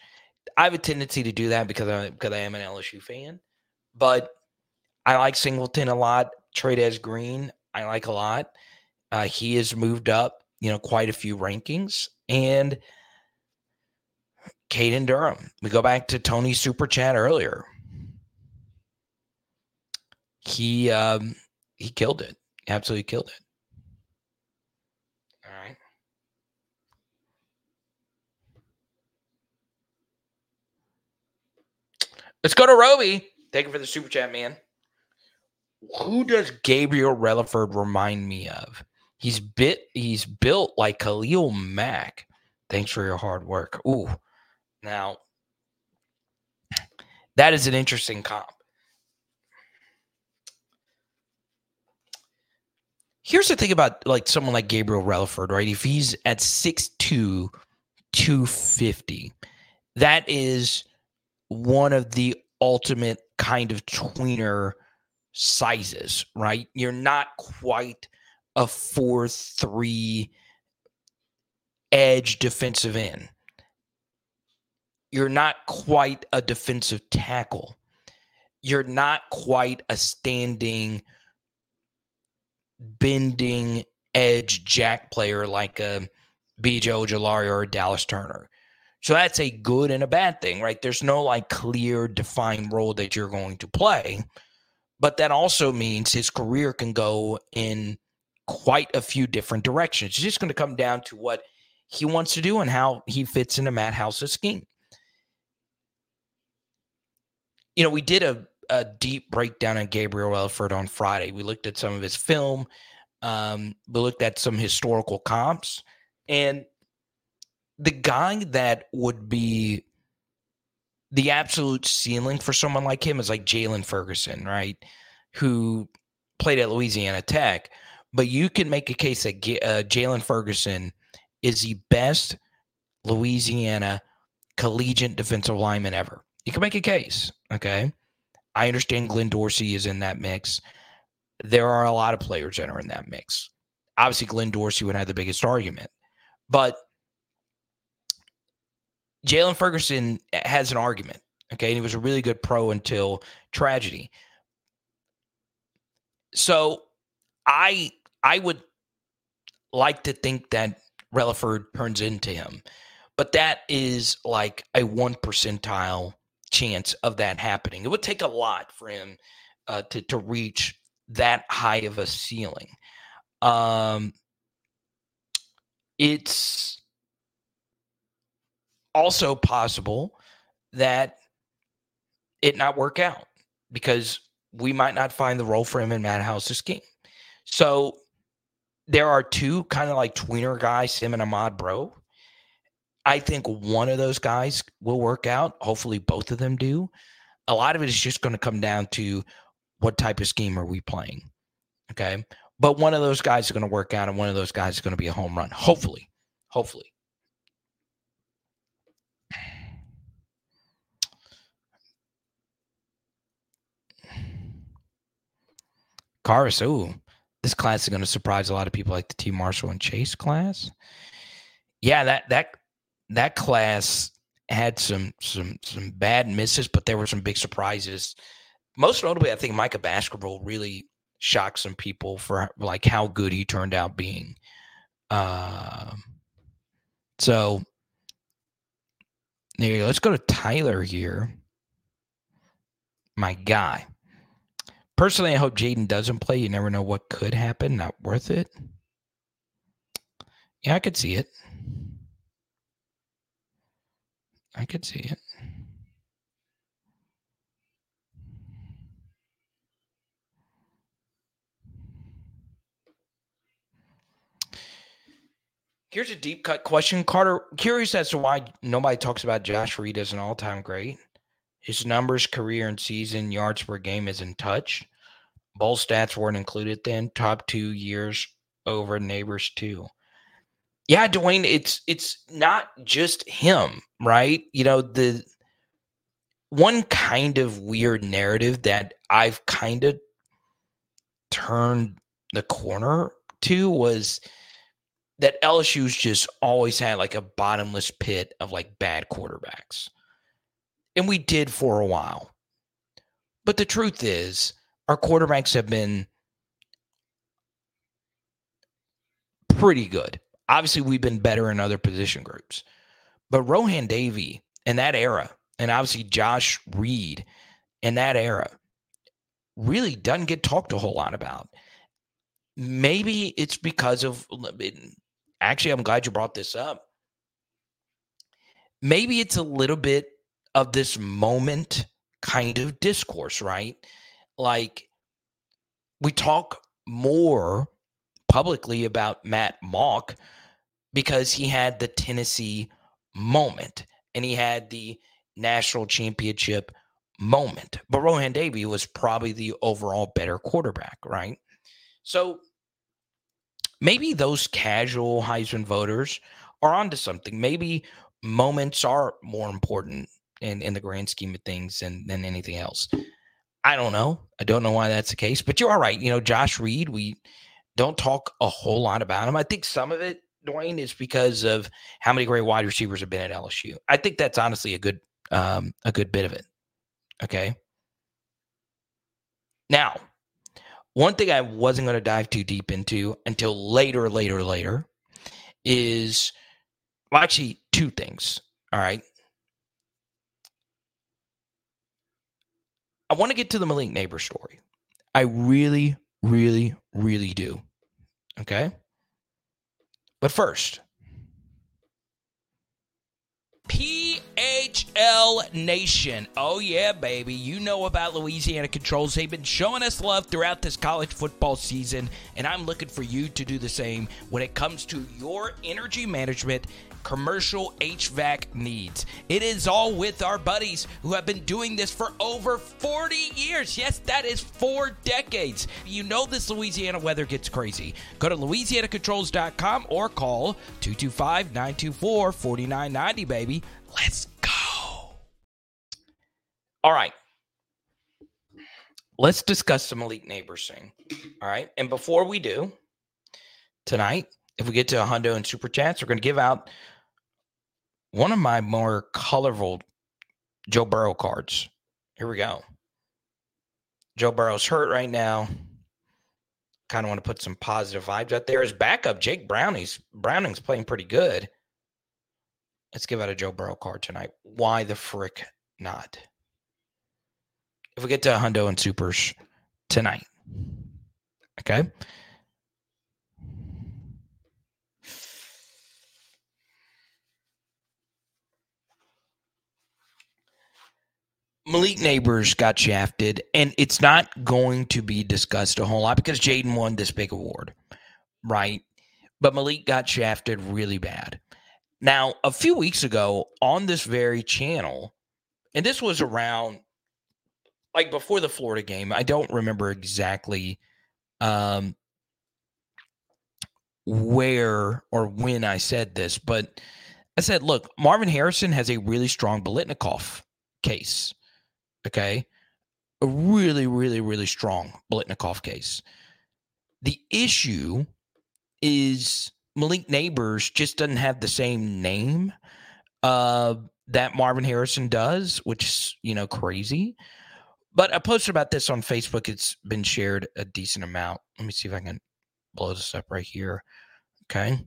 [SPEAKER 3] I have a tendency to do that because I because I am an LSU fan, but I like Singleton a lot. Trey'Dez Green, I like a lot. Uh, he has moved up, you know, quite a few rankings. And Caden Durham, we go back to Tony's super chat earlier. He um, he killed it. Absolutely killed it. All right. Let's go to Roby. Thank you for the super chat, man. Who does Gabriel Relaford remind me of? He's bit he's built like Khalil Mack. Thanks for your hard work. Ooh. Now that is an interesting comp. Here's the thing about like someone like Gabriel Relaford, right? If he's at 6'2, 250, that is one of the ultimate kind of tweener sizes, right? You're not quite a 4 3 edge defensive end. You're not quite a defensive tackle. You're not quite a standing, bending edge jack player like a BJ Ojulari or a Dallas Turner. So that's a good and a bad thing, right? There's no like clear defined role that you're going to play. But that also means his career can go in quite a few different directions. It's just going to come down to what he wants to do and how he fits into Matt House's scheme. You know, we did a, a deep breakdown on Gabriel Relaford on Friday. We looked at some of his film, um, we looked at some historical comps, and the guy that would be the absolute ceiling for someone like him is like Jaylon Ferguson, right? Who played at Louisiana Tech. But you can make a case that uh, Jaylon Ferguson is the best Louisiana collegiate defensive lineman ever. You can make a case. Okay. I understand Glenn Dorsey is in that mix. There are a lot of players that are in that mix. Obviously, Glenn Dorsey would have the biggest argument. But Jaylon Ferguson has an argument. Okay. And he was a really good pro until tragedy. So I I would like to think that Relaford turns into him. But that is like a one percentile chance of that happening. It would take a lot for him uh, to to reach that high of a ceiling. Um, it's also possible that it not work out because we might not find the role for him in Matt House's game. So there are two kind of like tweener guys, him and Ahmad Breaux. I think one of those guys will work out. Hopefully, both of them do. A lot of it is just going to come down to what type of scheme are we playing. Okay. But one of those guys is going to work out, and one of those guys is going to be a home run. Hopefully. Hopefully. Karis, ooh, this class is going to surprise a lot of people like the T. Marshall and Chase class. Yeah, that that that class had some some some bad misses, but there were some big surprises. Most notably, I think Micah Baskerville really shocked some people for like how good he turned out being. Uh, so there you go. Let's go to Tyler here. My guy. Personally, I hope Jayden doesn't play. You never know what could happen. Not worth it. Yeah, I could see it. I could see it. Here's a deep cut question, Carter. Curious as to why nobody talks about Josh Reed as an all time great. His numbers, career, and season yards per game isn't touched. Bowl stats weren't included then. Top two years over Nabers too. Yeah, Dwayne, it's it's not just him, right? You know, the one kind of weird narrative that I've kind of turned the corner to was that LSU's just always had like a bottomless pit of like bad quarterbacks. And we did for a while. But the truth is, our quarterbacks have been pretty good. Obviously, we've been better in other position groups. But Rohan Davey in that era, and obviously Josh Reed in that era, really doesn't get talked a whole lot about. Maybe it's because of actually, I'm glad you brought this up. Maybe it's a little bit of this moment kind of discourse, right? Like we talk more publicly about Matt Mauck because he had the Tennessee moment and he had the national championship moment. But Rohan Davey was probably the overall better quarterback, right? So maybe those casual Heisman voters are onto something. Maybe moments are more important in, in the grand scheme of things than, than anything else. I don't know. I don't know why that's the case, but you are right. You know, Josh Reed, we don't talk a whole lot about him. I think some of it, Dwayne, is because of how many great wide receivers have been at LSU. I think that's honestly a good um, a good bit of it. Okay. Now, one thing I wasn't going to dive too deep into until later, later, later is well, actually, two things. All right. I want to get to the Malik neighbor story. I really, really, really do. Okay. But first, PHL Nation. Oh, yeah, baby. You know about Louisiana Controls. They've been showing us love throughout this college football season, and I'm looking for you to do the same when it comes to your energy management commercial HVAC needs. It is all with our buddies who have been doing this for over 40 years. Yes, that is four decades. You know this Louisiana weather gets crazy. Go to louisianacontrols.com or call 225 924 4990, baby. Let's go. All right. Let's discuss some elite Nabers thing. All right. And before we do, tonight, if we get to a hundo and super chats, we're going to give out one of my more colorful Joe Burrow cards. Here we go. Joe Burrow's hurt right now. Kind of want to put some positive vibes out there. His backup, Jake Browning's Browning's playing pretty good. Let's give out a Joe Burrow card tonight. Why the frick not? If we get to Hundo and Supers tonight. Okay. Malik Nabers got shafted, and it's not going to be discussed a whole lot because Jayden won this big award, right? But Malik got shafted really bad. Now, a few weeks ago on this very channel, and this was around like before the Florida game, I don't remember exactly um, where or when I said this, but I said, look, Marvin Harrison has a really strong Biletnikoff case. Okay. A really, really, really strong Biletnikoff case. The issue is Malik Nabers just doesn't have the same name uh, that Marvin Harrison does, which is, you know, crazy. But I posted about this on Facebook. It's been shared a decent amount. Let me see if I can blow this up right here. Okay.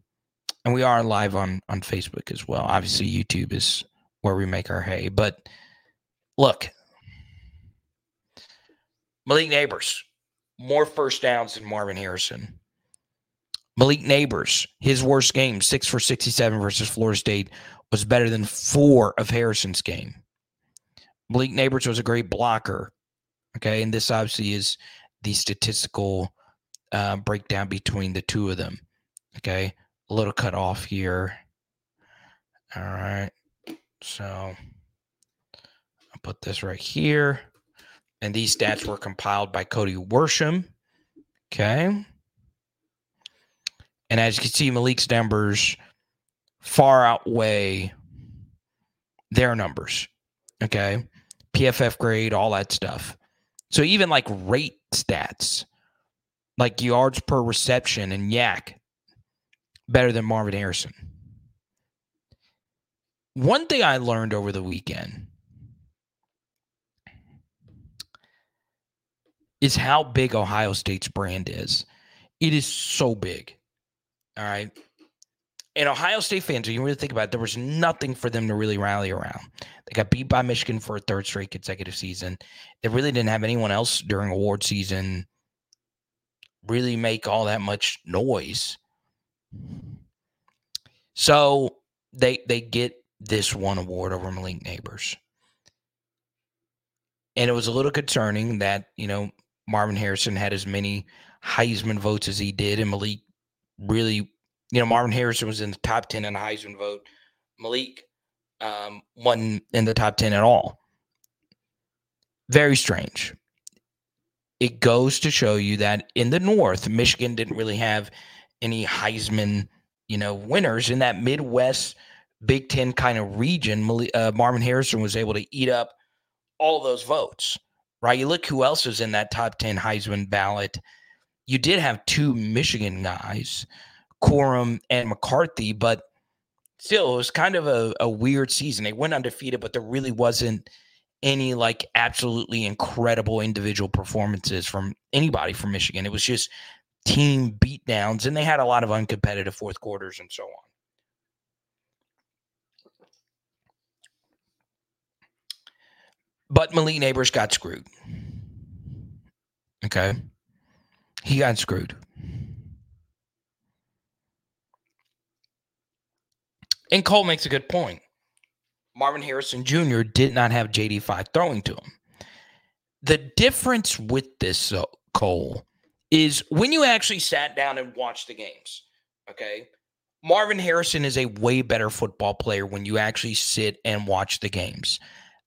[SPEAKER 3] And we are live on on Facebook as well. Obviously, YouTube is where we make our hay. But look, Malik Nabers, more first downs than Marvin Harrison. Malik Nabers, his worst game, six for 67 versus Florida State, was better than four of Harrison's game. Malik Nabers was a great blocker. Okay. And this obviously is the statistical uh, breakdown between the two of them. Okay. A little cut off here. All right. So I'll put this right here. And these stats were compiled by Cody Worsham. Okay. And as you can see, Malik's numbers far outweigh their numbers. Okay. PFF grade, all that stuff. So even like rate stats, like yards per reception and YAC, better than Marvin Harrison. One thing I learned over the weekend is how big Ohio State's brand is. It is so big. All right. And Ohio State fans, you really think about it, there was nothing for them to really rally around. They got beat by Michigan for a third straight consecutive season. They really didn't have anyone else during award season really make all that much noise. So they they get this one award over Malik Nabers. And it was a little concerning that, you know, Marvin Harrison had as many Heisman votes as he did, and Malik really, you know, Marvin Harrison was in the top 10 in the Heisman vote. Malik um, wasn't in the top 10 at all. Very strange. It goes to show you that in the North, Michigan didn't really have any Heisman, you know, winners in that Midwest Big Ten kind of region. Uh, Marvin Harrison was able to eat up all those votes, right? You look who else was in that top 10 Heisman ballot. You did have two Michigan guys, Corum and McCarthy, but still, it was kind of a, a weird season. They went undefeated, but there really wasn't any like absolutely incredible individual performances from anybody from Michigan. It was just team beatdowns, and they had a lot of uncompetitive fourth quarters and so on. But Malik Nabers got screwed. Okay. He got screwed. And Cole makes a good point. Marvin Harrison Jr. did not have JD5 throwing to him. The difference with this, uh, Cole, is when you actually sat down and watched the games, okay? Marvin Harrison is a way better football player when you actually sit and watch the games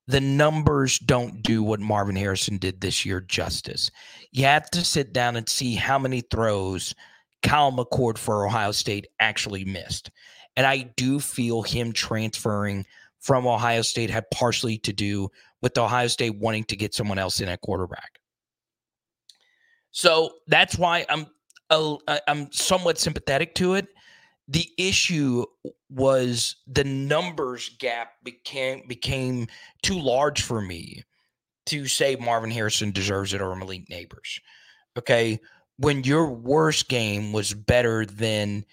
[SPEAKER 3] the numbers don't do what Marvin Harrison did this year justice. You have to sit down and see how many throws Kyle McCord for Ohio State actually missed. And I do feel him transferring from Ohio State had partially to do with Ohio State wanting to get someone else in at quarterback. So that's why I'm I'm somewhat sympathetic to it the issue was the numbers gap became became too large for me to say Marvin Harrison deserves it or Malik Nabers. Okay, when your worst game was better than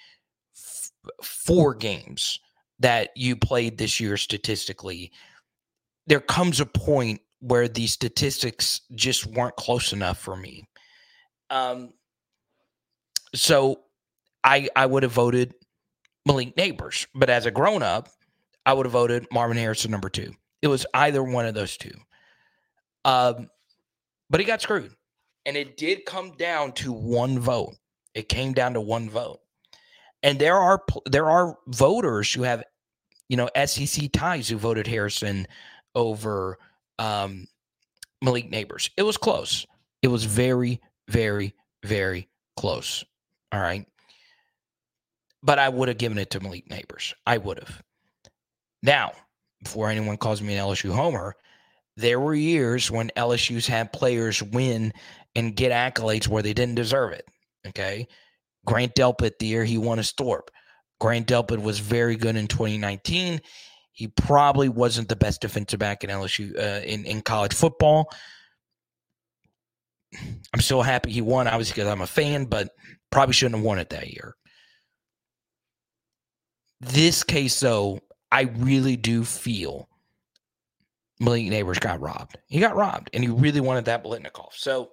[SPEAKER 3] f- four games that you played this year statistically, there comes a point where the statistics just weren't close enough for me. Um, so I I would have voted Malik Nabers. But as a grown up, I would have voted Marvin Harrison number two. It was either one of those two. Um, but he got screwed. And it did come down to one vote. It came down to one vote. And there are there are voters who have, you know, SEC ties who voted Harrison over um, Malik Nabers. It was close. It was very, very, very close. All right but I would have given it to Malik Nabers. I would have. Now, before anyone calls me an LSU homer, there were years when LSU's had players win and get accolades where they didn't deserve it. Okay. Grant Delpit, the year he won a Thorpe. Grant Delpit was very good in 2019. He probably wasn't the best defensive back in LSU uh, in, in college football. I'm still happy he won, obviously, because I'm a fan, but probably shouldn't have won it that year. This case, though, I really do feel Malik Nabers got robbed. He got robbed, and he really wanted that Biletnikoff. So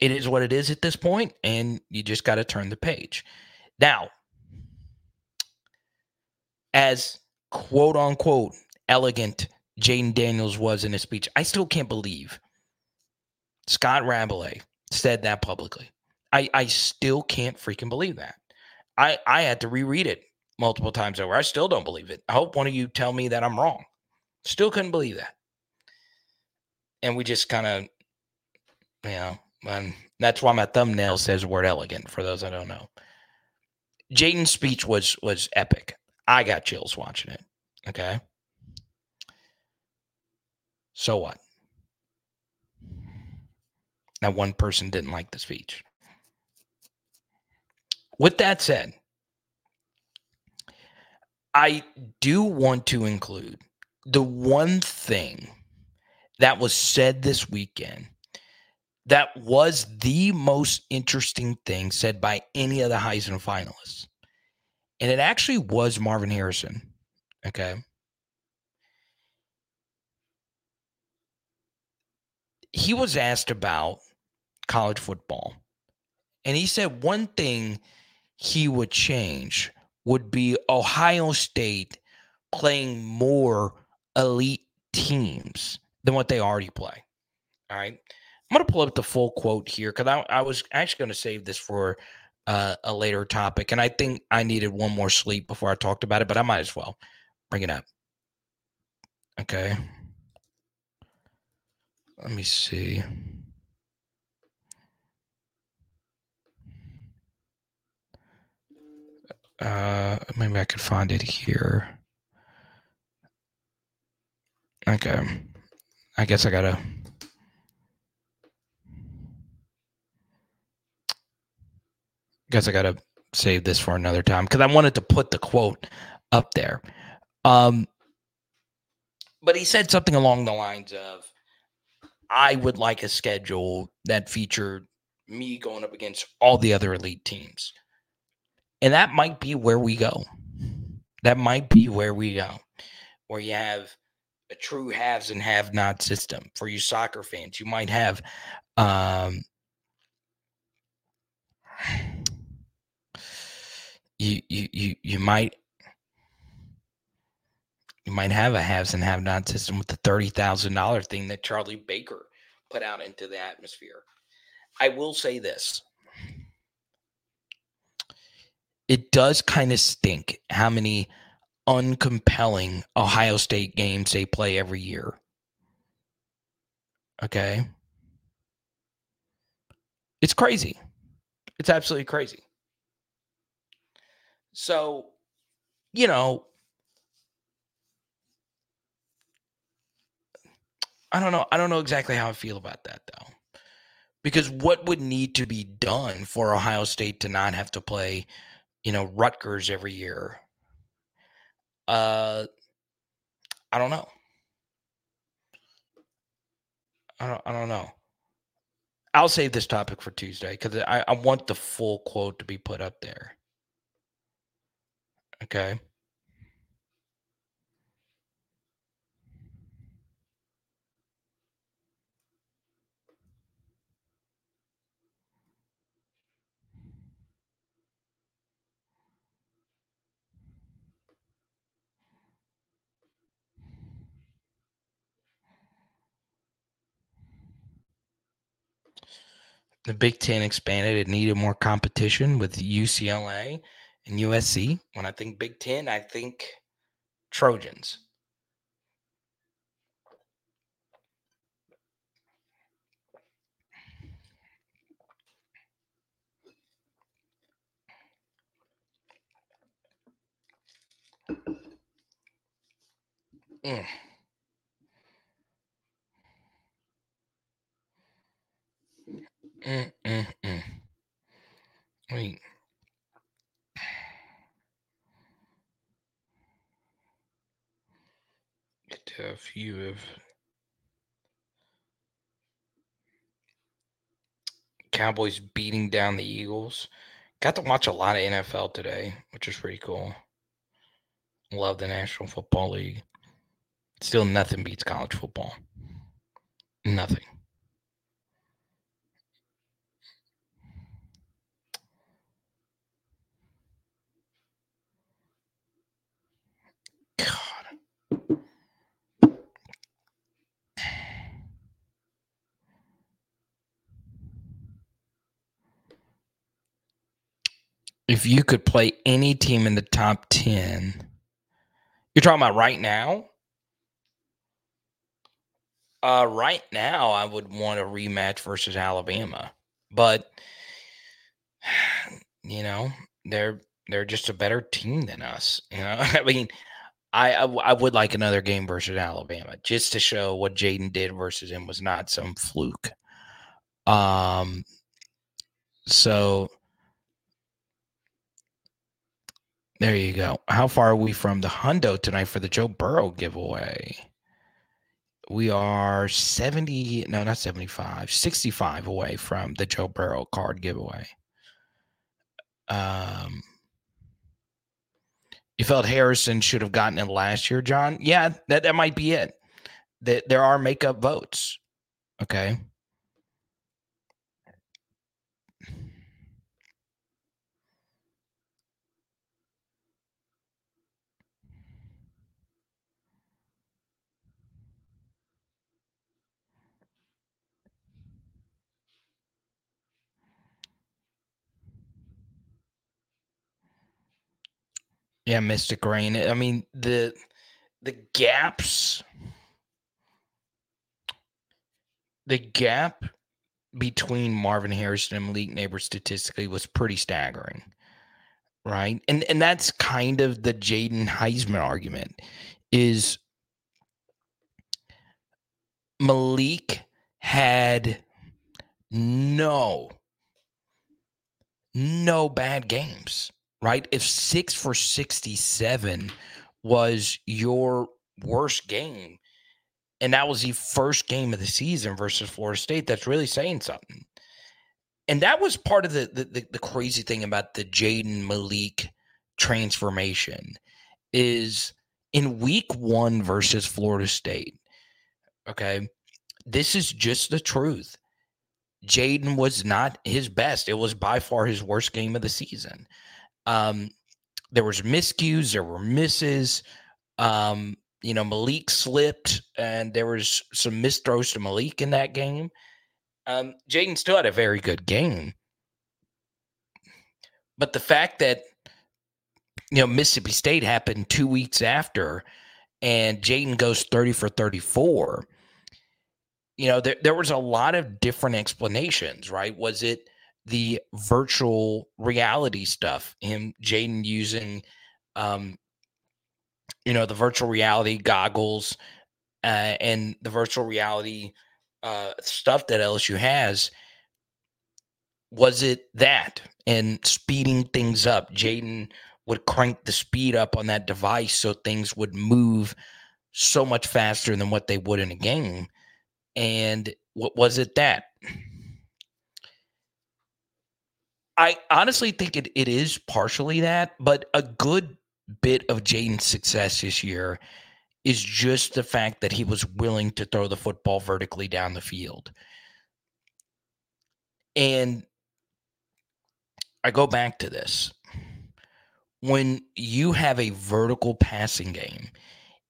[SPEAKER 3] it is what it is at this point, and you just got to turn the page. Now, as quote unquote elegant Jayden Daniels was in his speech, I still can't believe Scott Rabalais said that publicly. I, I still can't freaking believe that. I, I had to reread it multiple times over. I still don't believe it. I hope one of you tell me that I'm wrong. Still couldn't believe that. And we just kind of, you know, and that's why my thumbnail says word elegant for those I don't know. Jayden's speech was was epic. I got chills watching it. Okay. So what? Now one person didn't like the speech. With that said, I do want to include the one thing that was said this weekend that was the most interesting thing said by any of the Heisman finalists. And it actually was Marvin Harrison. Okay. He was asked about college football. And he said one thing he would change would be Ohio State playing more elite teams than what they already play. All right. I'm going to pull up the full quote here because I, I, was actually going to save this for uh, a later topic. And I think I needed one more sleep before I talked about it, but I might as well bring it up. Okay. Let me see. Uh, maybe I could find it here. Okay. I guess I gotta. Guess I gotta save this for another time because I wanted to put the quote up there. Um, but he said something along the lines of, "I would like a schedule that featured me going up against all the other elite teams." And that might be where we go. That might be where we go, where you have a true haves and have not system for you soccer fans. You might have um, you you you you might you might have a haves and have not system with the thirty thousand dollar thing that Charlie Baker put out into the atmosphere. I will say this it does kind of stink how many uncompelling Ohio State games they play every year. Okay. It's crazy. It's absolutely crazy. So, you know, I don't know. I don't know exactly how I feel about that though. Because what would need to be done for Ohio State to not have to play you know, Rutgers every year. Uh, I don't know. I don't. I don't know. I'll save this topic for Tuesday because I, I want the full quote to be put up there. Okay. The Big Ten expanded, it needed more competition with UCLA and USC. When I think Big Ten, I think Trojans. Mm. Mm, mm, mm. Wait. Get a few of Cowboys beating down the Eagles. Got to watch a lot of NFL today, which is pretty cool. Love the National Football League. Still, nothing beats college football. Nothing. If you could play any team in the top 10, you're talking about right now? Uh, right now, I would want a rematch versus Alabama, but you know they're they're just a better team than us. You know, I mean, I, I I would like another game versus Alabama just to show what Jayden did versus him was not some fluke. Um, so there you go. How far are we from the hundo tonight for the Joe Burrow giveaway? We are 70, no, not 75, 65 away from the Joe Burrow card giveaway. Um, you felt Harrison should have gotten it last year, John? Yeah, that, that might be it. That there are makeup votes. Okay. Yeah, Mystic Rain. I mean, the the gaps the gap between Marvin Harrison and Malik Nabers statistically was pretty staggering. Right. And and that's kind of the Jayden Heisman argument is Malik had no no bad games right? If six for 67 was your worst game, and that was the first game of the season versus Florida State, that's really saying something. And that was part of the the, the crazy thing about the Jayden Malik transformation is in week one versus Florida State. Okay. This is just the truth. Jayden was not his best. It was by far his worst game of the season. Um, there was miscues, there were misses. Um, you know, Malik slipped, and there was some misthrows to Malik in that game. Um, Jayden still had a very good game, but the fact that you know Mississippi State happened two weeks after, and Jayden goes thirty for thirty-four. You know, there there was a lot of different explanations, right? Was it the virtual reality stuff. Him, Jayden using, um, you know, the virtual reality goggles uh, and the virtual reality uh, stuff that LSU has. Was it that and speeding things up? Jayden would crank the speed up on that device so things would move so much faster than what they would in a game. And what was it that? I honestly think it, it is partially that, but a good bit of Jayden's success this year is just the fact that he was willing to throw the football vertically down the field. And I go back to this. When you have a vertical passing game,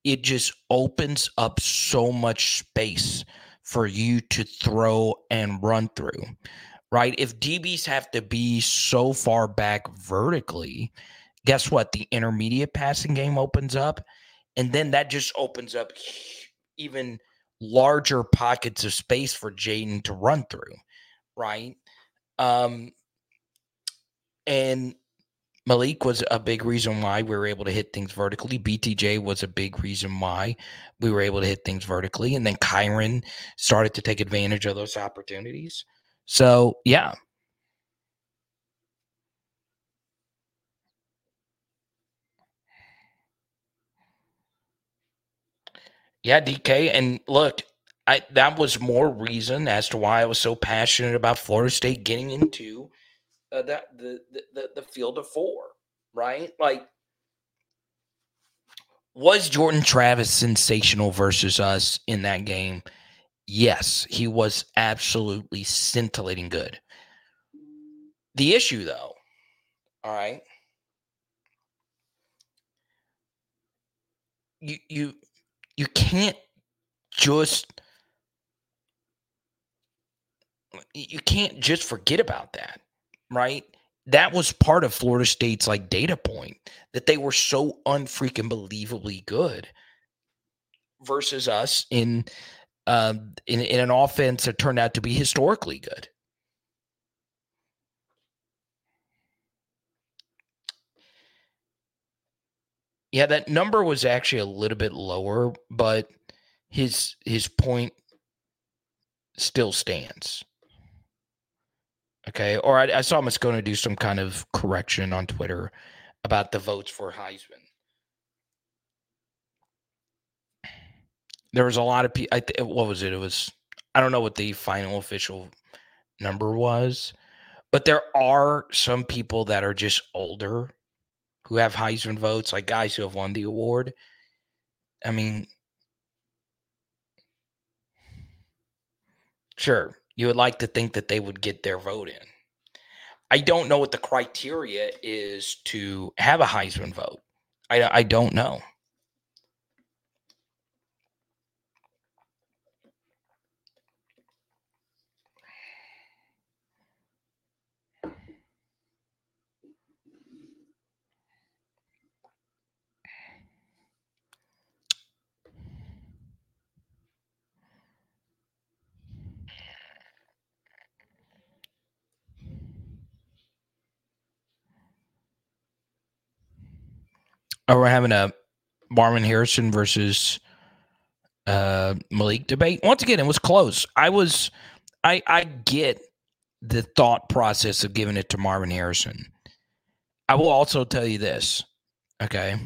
[SPEAKER 3] it just opens up so much space for you to throw and run through right? If DBs have to be so far back vertically, guess what? The intermediate passing game opens up, and then that just opens up even larger pockets of space for Jayden to run through, right? Um, and Malik was a big reason why we were able to hit things vertically. BTJ was a big reason why we were able to hit things vertically. And then Kyren started to take advantage of those opportunities. So, yeah. Yeah, DK. And look, I that was more reason as to why I was so passionate about Florida State getting into uh, that the, the the field of four, right? Like, was Jordan Travis sensational versus us in that game? Yes, he was absolutely scintillating good. The issue, though, all right, you you you can't just you can't just forget about that, right? That was part of Florida State's like data point that they were so unfreaking believably good versus us in um, in, in an offense that turned out to be historically good. Yeah, that number was actually a little bit lower, but his his point still stands. Okay, or I, I saw to do some kind of correction on Twitter about the votes for Heisman. There was a lot of people. Th- what was it? It was I don't know what the final official number was, but there are some people that are just older who have Heisman votes, like guys who have won the award. I mean, sure, you would like to think that they would get their vote in. I don't know what the criteria is to have a Heisman vote. I, I don't know. Oh, we're having a Marvin Harrison versus uh, Malik debate. Once again, it was close. I was, I, I get the thought process of giving it to Marvin Harrison. I will also tell you this, okay?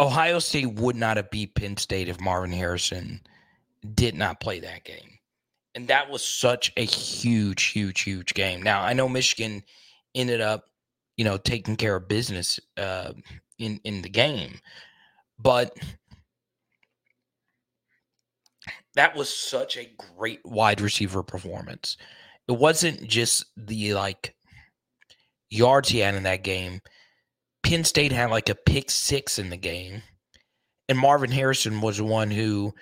[SPEAKER 3] Ohio State would not have beat Penn State if Marvin Harrison did not play that game. And that was such a huge, huge, huge game. Now, I know Michigan ended up, you know, taking care of business uh, in, in the game, but that was such a great wide receiver performance. It wasn't just the like yards he had in that game Penn State had like a pick six in the game, and Marvin Harrison was the one who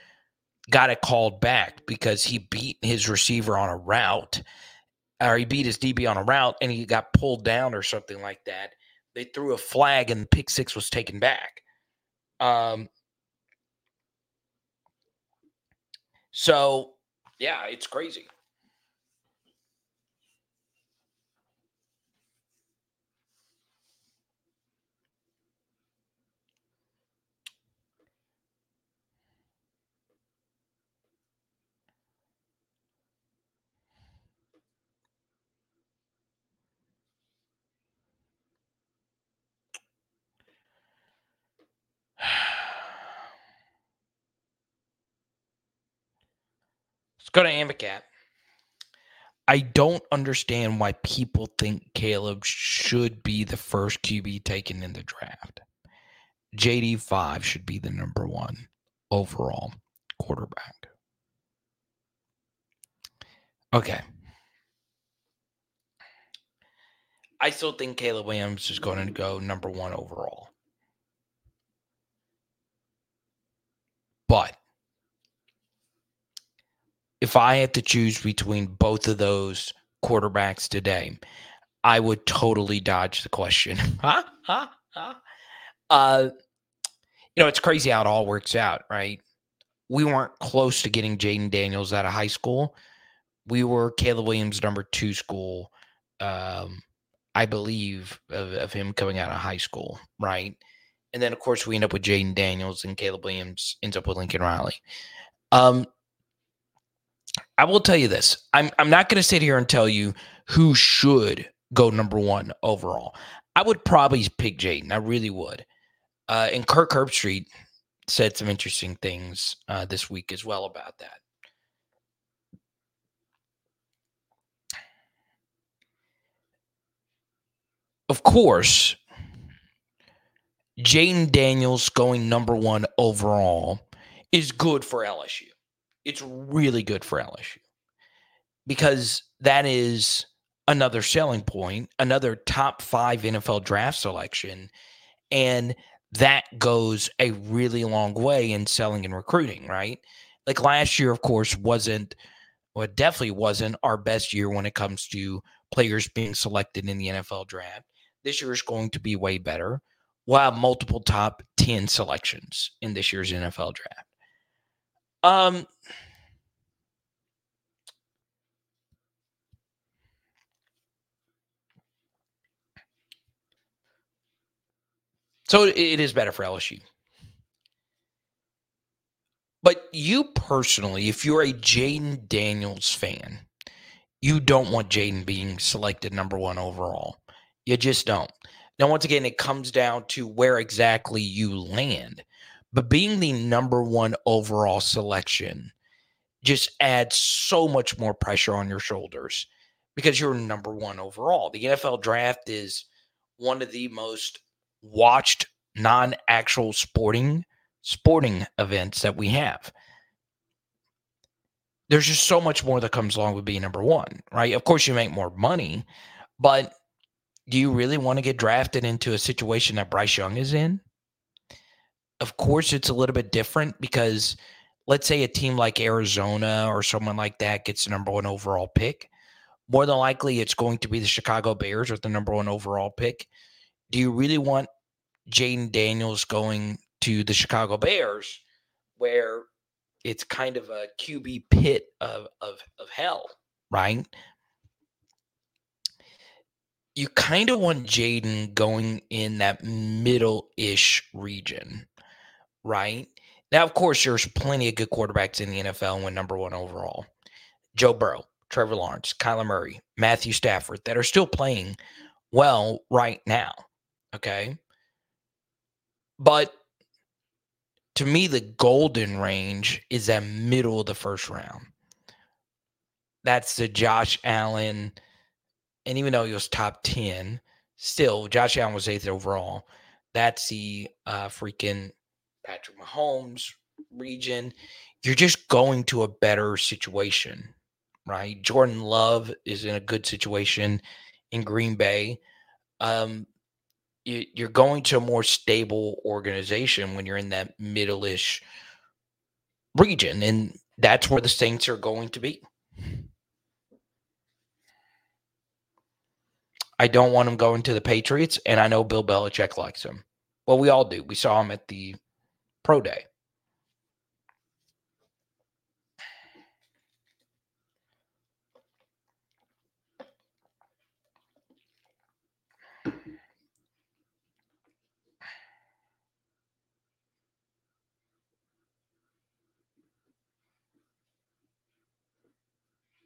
[SPEAKER 3] got it called back because he beat his receiver on a route, or he beat his DB on a route, and he got pulled down or something like that. They threw a flag, and the pick six was taken back. Um, so yeah, it's crazy. Let's go to Amicat. I don't understand why people think Caleb should be the first QB taken in the draft. JD5 should be the number one overall quarterback. Okay. I still think Caleb Williams is going to go number one overall. But if I had to choose between both of those quarterbacks today, I would totally dodge the question. Uh, you know, it's crazy how it all works out, right? We weren't close to getting Jayden Daniels out of high school. We were Caleb Williams' number two school, um, I believe, of, of him coming out of high school, right? And then, of course, we end up with Jayden Daniels and Caleb Williams ends up with Lincoln Riley. Um, I will tell you this. I'm I'm not going to sit here and tell you who should go number one overall. I would probably pick Jayden. I really would. Uh, and Kirk Herbstreit said some interesting things uh, this week as well about that. Of course, Jayden Daniels going number one overall is good for LSU it's really good for LSU because that is another selling point, another top five NFL draft selection. And that goes a really long way in selling and recruiting, right? Like last year, of course, wasn't, well, it definitely wasn't our best year when it comes to players being selected in the NFL draft. This year is going to be way better. Will have multiple top 10 selections in this year's NFL draft. Um, so it is better for LSU. But you personally, if you're a Jayden Daniels fan, you don't want Jayden being selected number one overall. You just don't. Now, once again, it comes down to where exactly you land. But being the number one overall selection just adds so much more pressure on your shoulders because you're number one overall. The NFL draft is one of the most watched non actual sporting sporting events that we have. There's just so much more that comes along with being number one, right? Of course, you make more money, but do you really want to get drafted into a situation that Bryce Young is in? Of course, it's a little bit different because let's say a team like Arizona or someone like that gets the number one overall pick. More than likely, it's going to be the Chicago Bears with the number one overall pick. Do you really want Jayden Daniels going to the Chicago Bears, where it's kind of a QB pit of of, of hell, right? You kind of want Jayden going in that middle ish region, right? Now, of course, there's plenty of good quarterbacks in the NFL and went number one overall. Joe Burrow, Trevor Lawrence, Kyler Murray, Matthew Stafford that are still playing well right now. Okay. But to me, the golden range is that middle of the first round. That's the Josh Allen. And even though he was top 10, still, Josh Allen was eighth overall. That's the uh, freaking Patrick Mahomes region. You're just going to a better situation, right? Jordan Love is in a good situation in Green Bay. Um, you, are going to a more stable organization when you're in that middle-ish region, and that's where the Saints are going to be. I don't want him going to the Patriots, and I know Bill Belichick likes him. Well, we all do. We saw him at the pro day.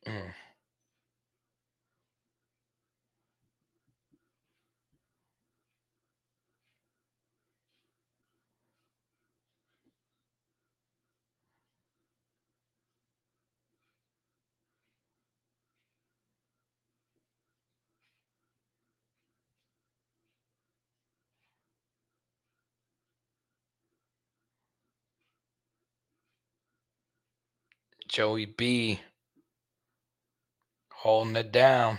[SPEAKER 3] Mm. Joey B holding it down.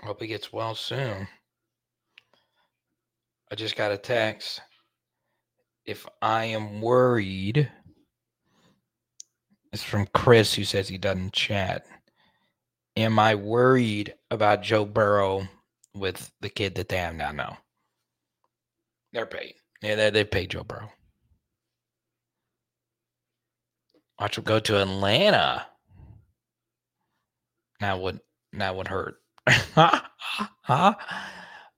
[SPEAKER 3] Hope he gets well soon. I just got a text. If I am worried, it's from Chris who says he doesn't chat. Am I worried about Joe Burrow with the kid that they have now? No. They're paid. Yeah, they, they pay Joe Burrow. Watch him go to Atlanta. That would that would hurt. huh?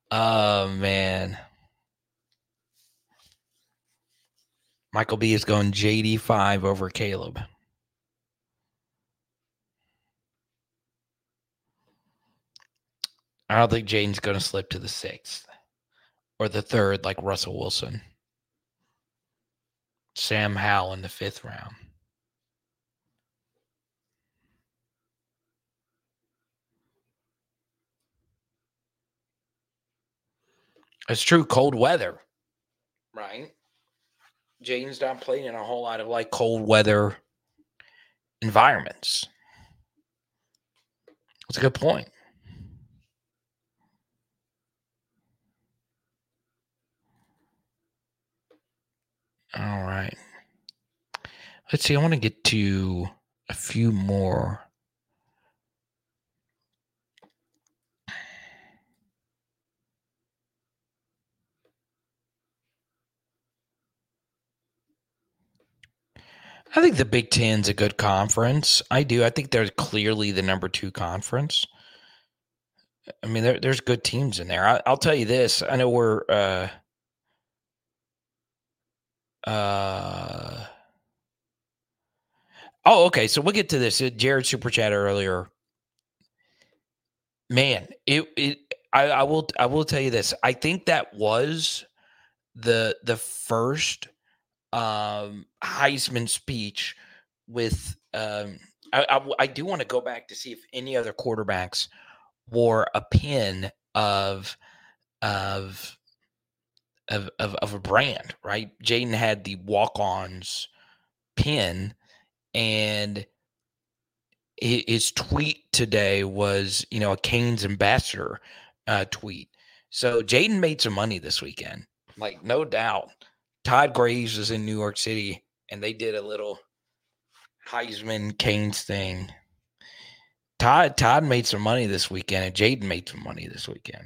[SPEAKER 3] Oh man. Michael B is going JD5 over Caleb. I don't think Jayden's going to slip to the sixth or the third, like Russell Wilson. Sam Howell in the fifth round. It's true. Cold weather, right? Jayden's not playing in a whole lot of like cold weather environments. That's a good point. All right. Let's see. I want to get to a few more I think the Big Ten's a good conference. I do. I think they're clearly the number two conference. I mean, there, there's good teams in there. I, I'll tell you this. I know we're uh, uh, oh, okay. So we'll get to this. Uh, Jared super chat earlier. Man, it it I, I will I will tell you this. I think that was the the first um Heisman speech with um I, I, I do want to go back to see if any other quarterbacks wore a pin of of of of, of a brand, right? Jayden had the walk-ons pin, and his tweet today was, you know, a Canes ambassador uh, tweet. So Jayden made some money this weekend, like no doubt. Todd Graves was in New York City, and they did a little Heisman Canes thing. Todd Todd made some money this weekend, and Jayden made some money this weekend.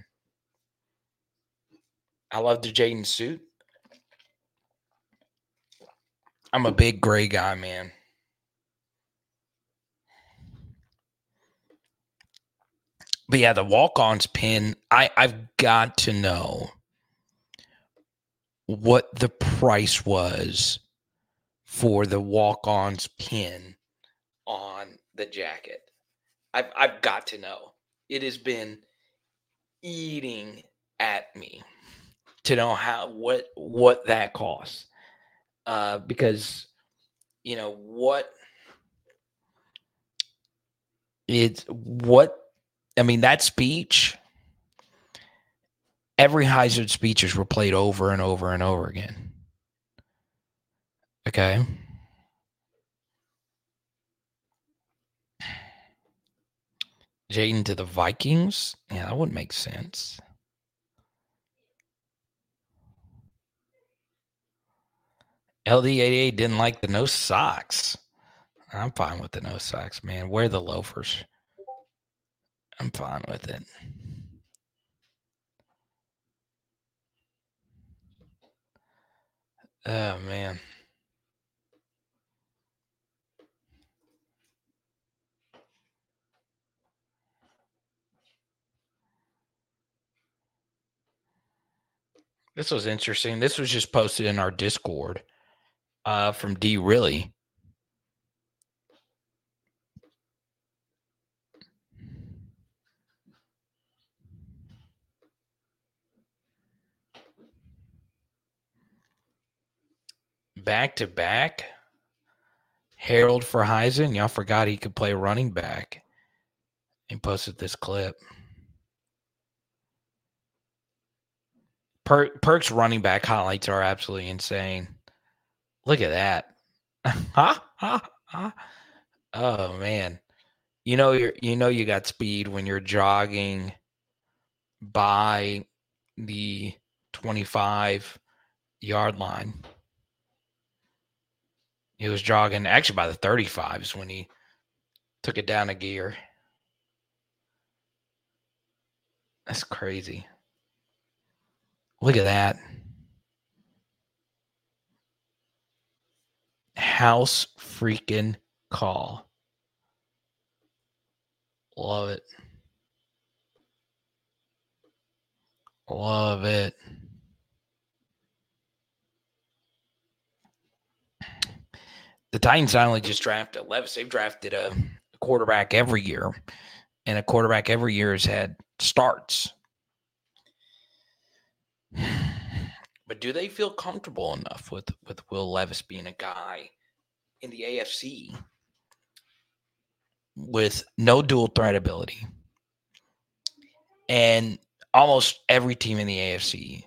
[SPEAKER 3] I love the Jayden suit. I'm a big gray guy, man. But yeah, the walk-ons pin, I, I've got to know what the price was for the walk-ons pin on the jacket. I've I've got to know. It has been eating at me to know how what what that costs. Uh, because you know what it's what I mean that speech every Heisman speeches were played over and over and over again. Okay. Jayden to the Vikings? Yeah, that wouldn't make sense. LD88 didn't like the no socks. I'm fine with the no socks, man. Wear the loafers. I'm fine with it. Oh, man. This was interesting. This was just posted in our Discord uh, from D. Really. Back to back. Harold for Heisman. Y'all forgot he could play running back. He posted this clip. Per- Perk's running back highlights are absolutely insane. Look at that. ha, ha, ha. Oh man. You know you you know you got speed when you're jogging by the 25 yard line. He was jogging actually by the 35s when he took it down a gear. That's crazy. Look at that. House freaking call. Love it. Love it. The Titans not only just drafted Levis, they've drafted a quarterback every year. And a quarterback every year has had starts. But do they feel comfortable enough with with Will Levis being a guy in the AFC with no dual threat ability? And almost every team in the AFC,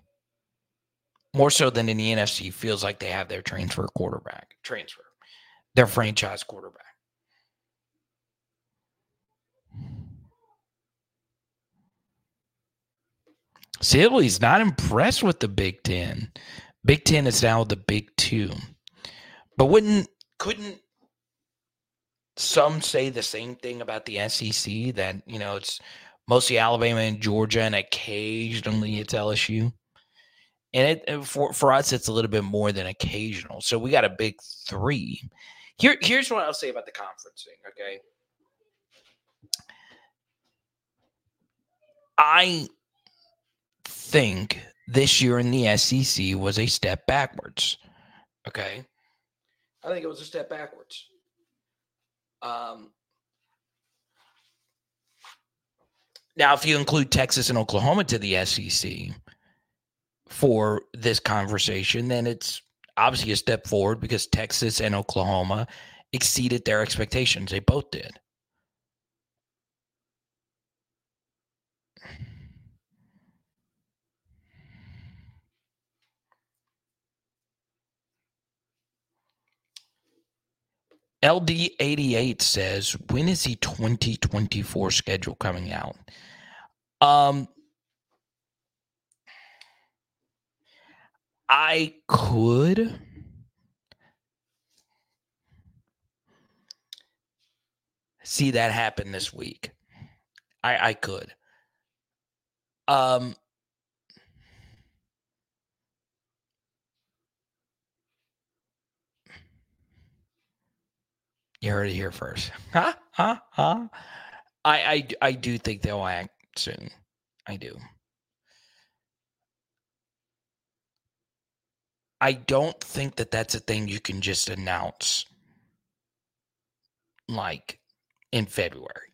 [SPEAKER 3] more so than in the NFC, feels like they have their transfer quarterback, transfer, their franchise quarterback. Sibley's not impressed with the Big Ten. Big Ten is now the Big Two. But wouldn't couldn't some say the same thing about the SEC that you know it's mostly Alabama and Georgia and occasionally it's LSU. And it for for us it's a little bit more than occasional. So we got a big 3. Here, here's what I'll say about the conferencing. Okay, I think this year in the SEC was a step backwards. Okay, I think it was a step backwards. Um, now, if you include Texas and Oklahoma to the SEC for this conversation, then it's obviously a step forward because Texas and Oklahoma exceeded their expectations. They both did. LD88 says, when is the 2024 schedule coming out? Um, I could. See that happen this week. I I could. Um You heard it here first. Huh? Huh? Huh? I, I, I do think they'll act soon. I do. I don't think that that's a thing you can just announce like in February.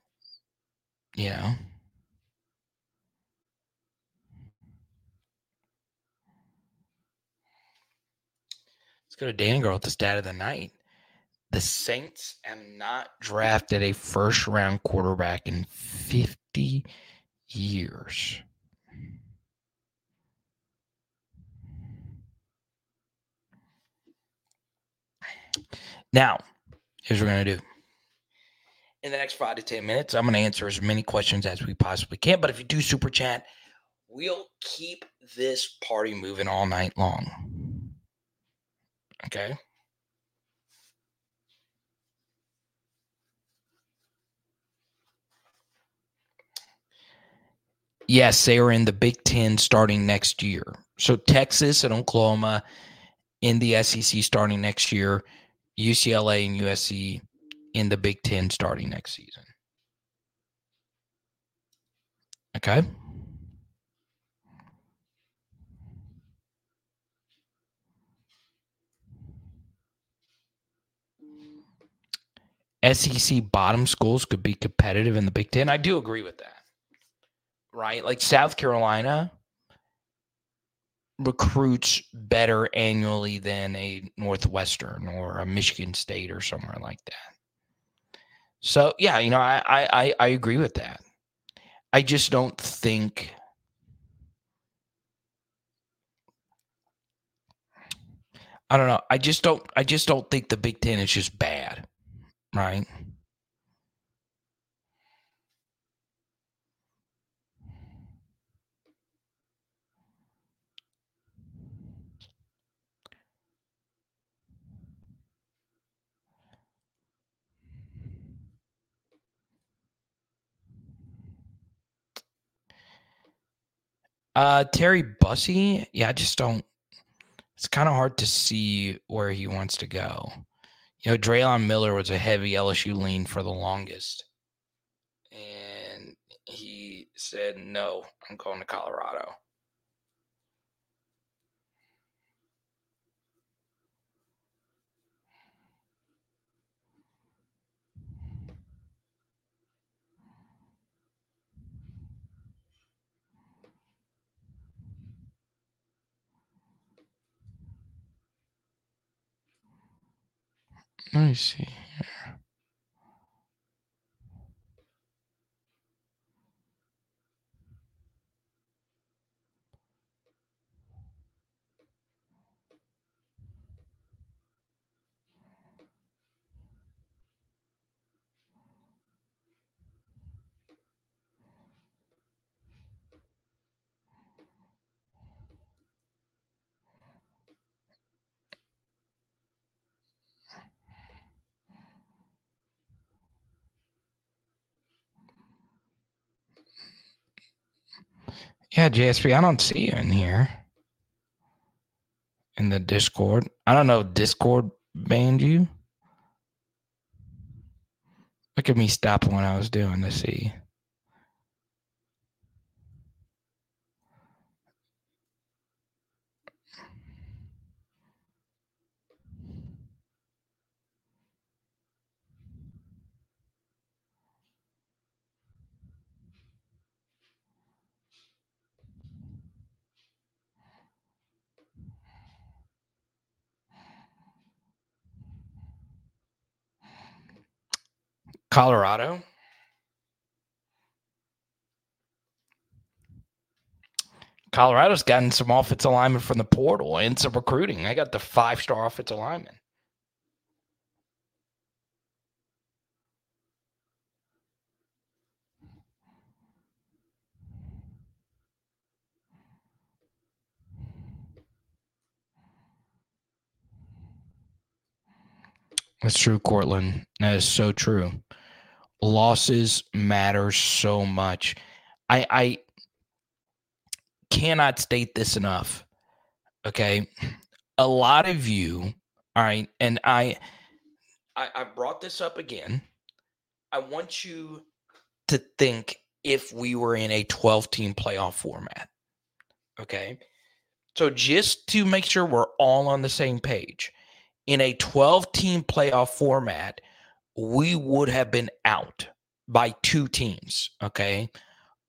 [SPEAKER 3] You know? Let's go to Dan Girl with the stat of the night. The Saints have not drafted a first round quarterback in 50 years. Now, here's what we're going to do. In the next five to 10 minutes, I'm going to answer as many questions as we possibly can. But if you do super chat, we'll keep this party moving all night long. Okay. Yes, they are in the Big Ten starting next year. So Texas and Oklahoma in the SEC starting next year, UCLA and USC in the Big Ten starting next season. Okay. SEC bottom schools could be competitive in the Big Ten. I do agree with that. Right? Like South Carolina recruits better annually than a Northwestern or a Michigan State or somewhere like that. So yeah, you know, I I I agree with that. I just don't think I don't know. I just don't I just don't think the Big Ten is just bad. Right. Uh, Terry Bussey, yeah, I just don't. It's kind of hard to see where he wants to go. You know, Drelon Miller was a heavy LSU lean for the longest, and he said, "No, I'm going to Colorado." Me see Yeah, JSP, I don't see you in here. In the Discord. I don't know Discord banned you. Look at me stop what I was doing to see. Colorado. Colorado's gotten some offensive alignment from the portal and some recruiting. I got the five star offensive lineman. That's true, Cortland. That is so true. Losses matter so much. I I cannot state this enough. Okay. A lot of you, all right, and I I, I brought this up again. I want you to think if we were in a 12 team playoff format. Okay. So just to make sure we're all on the same page, in a 12 team playoff format, we would have been out by two teams. Okay.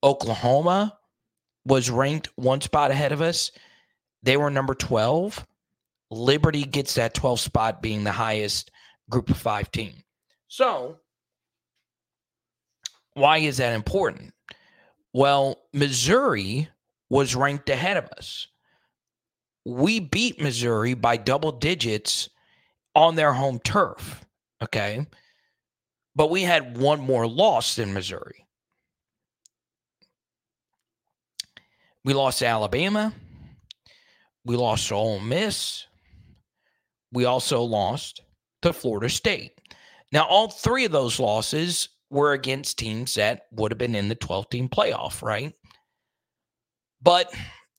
[SPEAKER 3] Oklahoma was ranked one spot ahead of us. They were number 12. Liberty gets that 12 spot being the highest group of five team. So, why is that important? Well, Missouri was ranked ahead of us. We beat Missouri by double digits on their home turf. Okay. But we had one more loss than Missouri. We lost to Alabama. We lost to Ole Miss. We also lost to Florida State. Now, all three of those losses were against teams that would have been in the 12 team playoff, right? But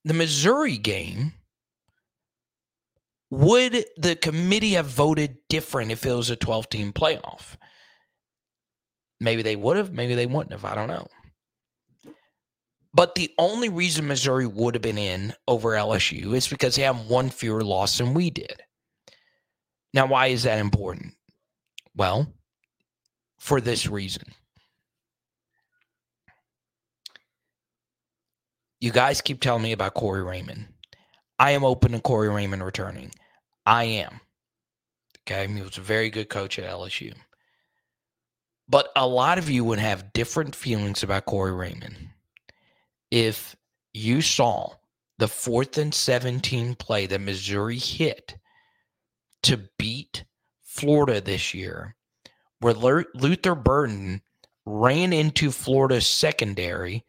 [SPEAKER 3] the Missouri game would the committee have voted different if it was a 12 team playoff? Maybe they would have, maybe they wouldn't have. I don't know. But the only reason Missouri would have been in over LSU is because they have one fewer loss than we did. Now, why is that important? Well, for this reason. You guys keep telling me about Corey Raymond. I am open to Corey Raymond returning. I am. Okay. He was a very good coach at LSU. But a lot of you would have different feelings about Corey Raymond if you saw the fourth and 17 play that Missouri hit to beat Florida this year, where Luther Burden ran into Florida's secondary,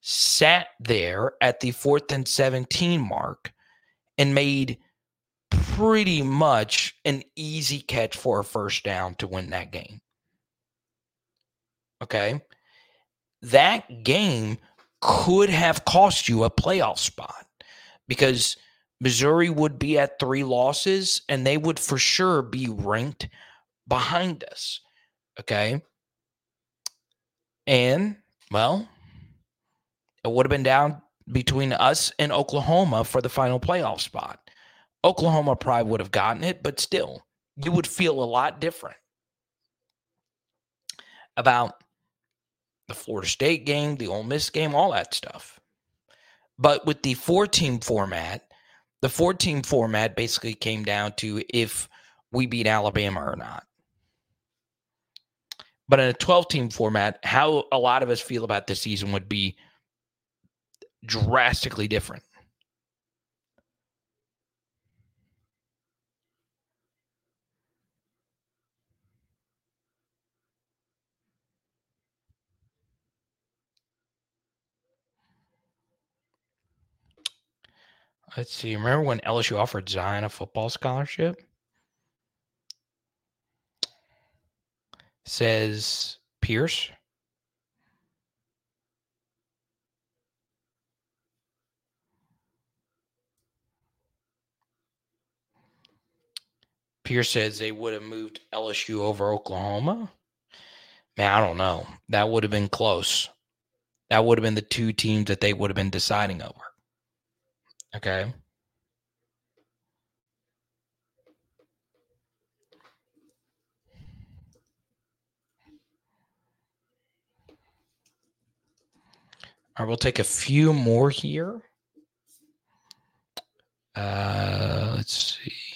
[SPEAKER 3] sat there at the fourth and 17 mark, and made pretty much an easy catch for a first down to win that game. Okay. That game could have cost you a playoff spot because Missouri would be at three losses and they would for sure be ranked behind us. Okay. And, well, it would have been down between us and Oklahoma for the final playoff spot. Oklahoma probably would have gotten it, but still, you would feel a lot different about the Florida State game, the Ole Miss game, all that stuff. But with the four team format, the four team format basically came down to if we beat Alabama or not. But in a 12 team format, how a lot of us feel about this season would be drastically different. Let's see. Remember when LSU offered Zion a football scholarship? Says Pierce. Pierce says they would have moved LSU over Oklahoma. Man, I don't know. That would have been close. That would have been the two teams that they would have been deciding over. Okay. All right, we'll take a few more here. Uh, let's see.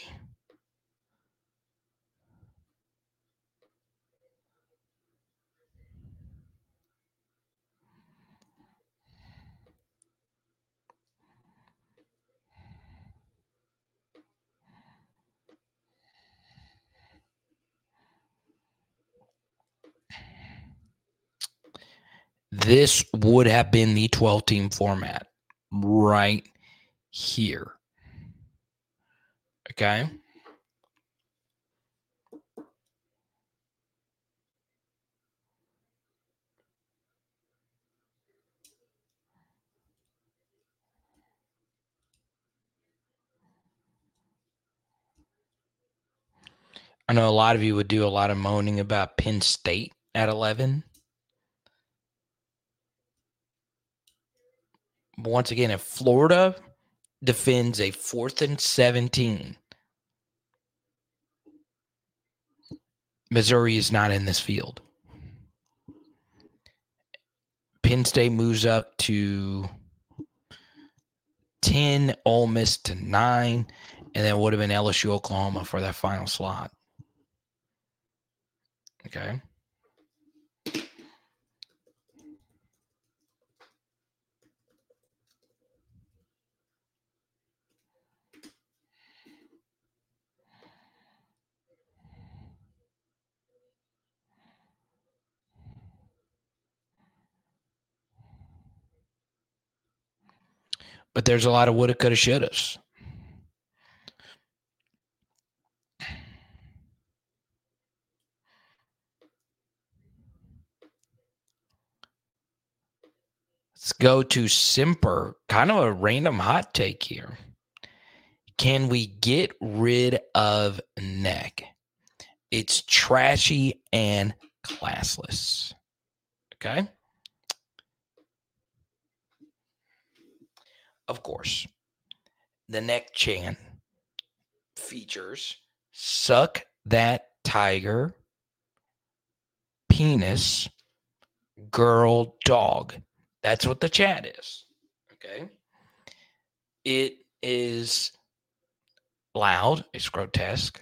[SPEAKER 3] This would have been the 12 team format right here. Okay. I know a lot of you would do a lot of moaning about Penn State at 11. Once again, if Florida defends a fourth and 17, Missouri is not in this field. Penn State moves up to 10, Ole Miss to 9, and then would have been LSU Oklahoma for that final slot. Okay. But there's a lot of woulda, coulda, shouldas. Let's go to Simper. Kind of a random hot take here. Can we get rid of neck? It's trashy and classless. Okay. Of course, the neck chant features suck that tiger penis girl dog. That's what the chat is. Okay. It is loud, it's grotesque.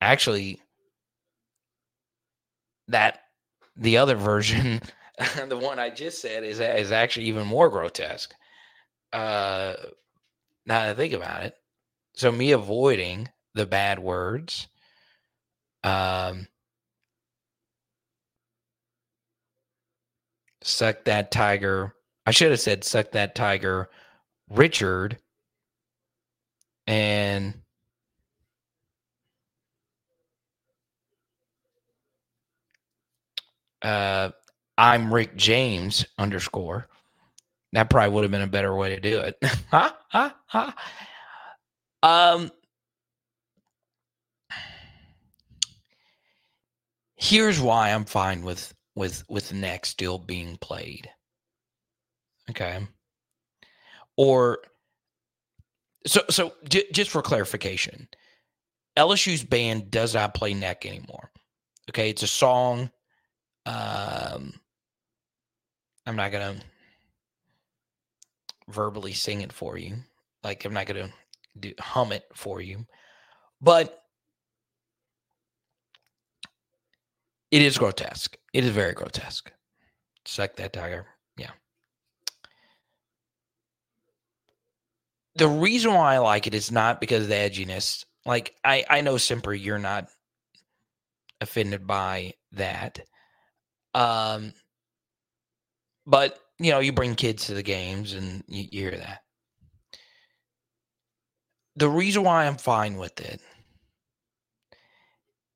[SPEAKER 3] Actually, that the other version, the one I just said, is is actually even more grotesque. Uh, now that I think about it, so me avoiding the bad words, um, suck that tiger. I should have said suck that tiger, Richard, and uh, I'm Rick James underscore. That probably would have been a better way to do it. ha, ha, ha. Um, here's why I'm fine with with with neck still being played. Okay. Or so so j- just for clarification, LSU's band does not play neck anymore. Okay, it's a song. Um, I'm not gonna verbally sing it for you. Like I'm not gonna do, hum it for you, but it is grotesque. It is very grotesque. Suck that tiger. Yeah. The reason why I like it is not because of the edginess. Like I, I know Simper, you're not offended by that. Um, but you know, you bring kids to the games and you, you hear that. The reason why I'm fine with it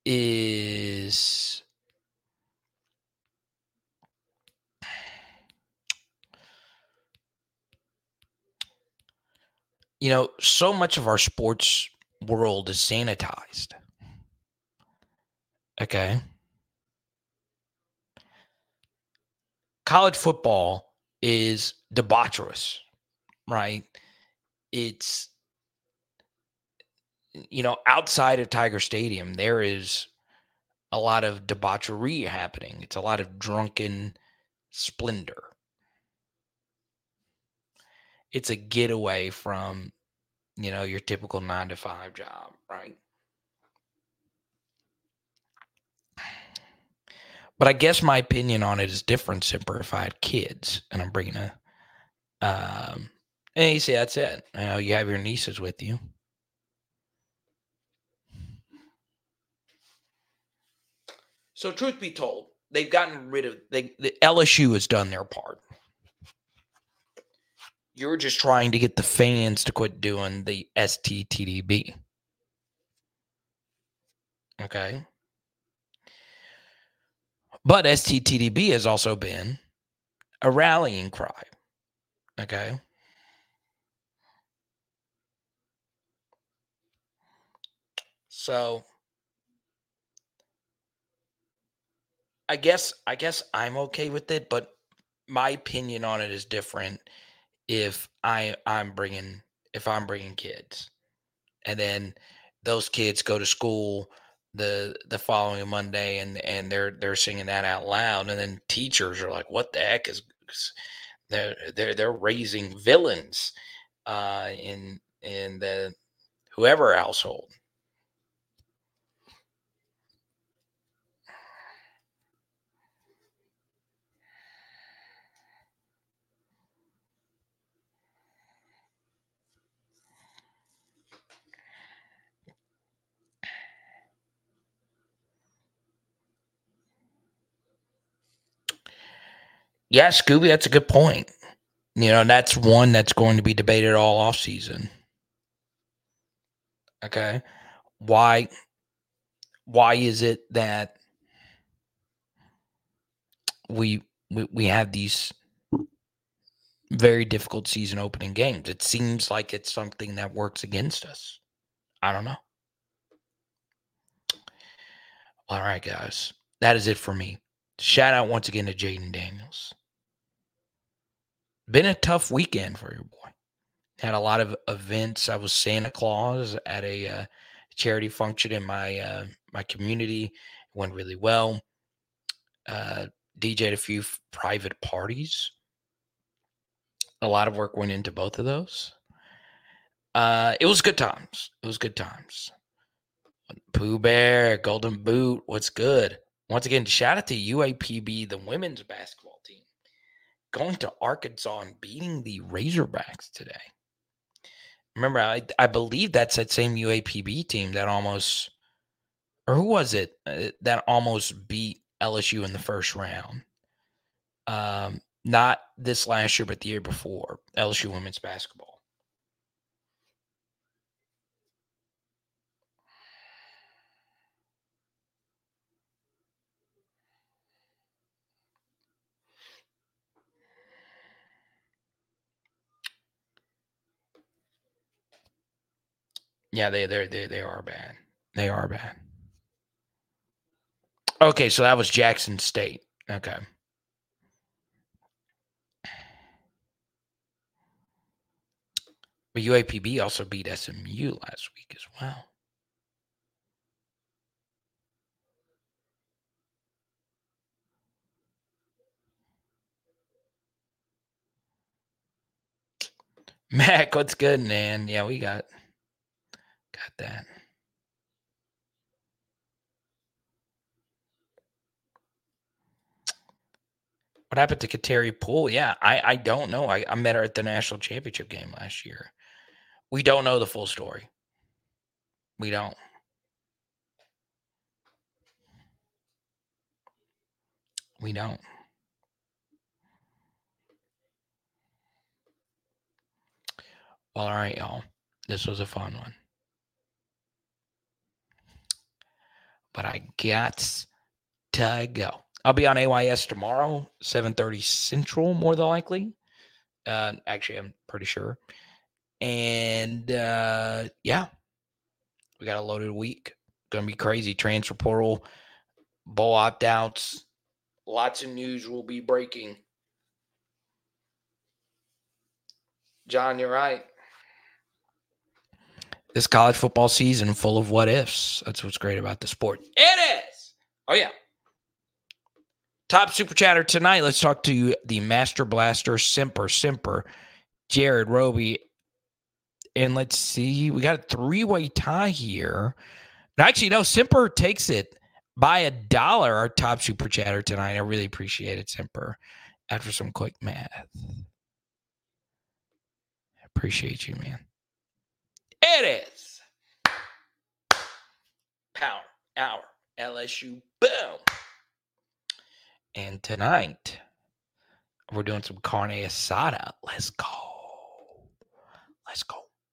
[SPEAKER 3] is you know, so much of our sports world is sanitized. Okay. College football is debaucherous, right? It's, you know, outside of Tiger Stadium, there is a lot of debauchery happening. It's a lot of drunken splendor. It's a getaway from, you know, your typical nine to five job, right? But I guess my opinion on it is different Simper if I had kids and I'm bringing a, um, and you see, that's it. You know, you have your nieces with you. So, truth be told, they've gotten rid of they. The LSU has done their part. You're just trying to get the fans to quit doing the STTDB. Okay. But STTDB has also been a rallying cry. Okay. So I guess I guess I'm okay with it, but my opinion on it is different if I I'm bringing if I'm bringing kids. And then those kids go to school the the following Monday and and they're they're singing that out loud and then teachers are like what the heck is they're they're they're raising villains uh in in the whoever household Yeah, Scooby, that's a good point. You know, that's one that's going to be debated all off season. Okay. Why why is it that we we, we have these very difficult season opening games? It seems like it's something that works against us. I don't know. All right, guys. That is it for me. Shout out once again to Jayden Daniels. Been a tough weekend for your boy. Had a lot of events. I was Santa Claus at a uh, charity function in my uh, my community. It went really well. Uh, DJed a few f- private parties. A lot of work went into both of those. Uh, it was good times. It was good times. Pooh Bear, Golden Boot, what's good? Once again, shout out to UAPB, the women's basketball team, going to Arkansas and beating the Razorbacks today. Remember, I, I believe that's that same UAPB team that almost, or who was it uh, that almost beat LSU in the first round? Um, not this last year, but the year before, LSU women's basketball. Yeah, they they they they are bad. They are bad. Okay, so that was Jackson State. Okay. But UAPB also beat SMU last week as well. Mac, what's good, man? Yeah, we got got that. What happened to Kateri Poole? Yeah, I, I don't know. I, I met her at the national championship game last year. We don't know the full story. We don't. We don't. Well, all right, y'all. This was a fun one. But I got to go. I'll be on AYS tomorrow, 7:30 Central, more than likely. Uh, actually, I'm pretty sure. And uh, yeah, we got a loaded week. Gonna be crazy. Transfer portal bowl opt outs. Lots of news will be breaking. John, you're right. This college football season full of what ifs. That's what's great about the sport. It is. Oh, yeah. Top super chatter tonight. Let's talk to the Master Blaster Simper Simper, Jared Roby. And let's see, we got a three way tie here. Actually, no, Simper takes it by a dollar. Our top super chatter tonight. I really appreciate it, Simper. After some quick math, appreciate you, man. It is power hour LSU boom. And tonight we're doing some carne asada. Let's go. Let's go.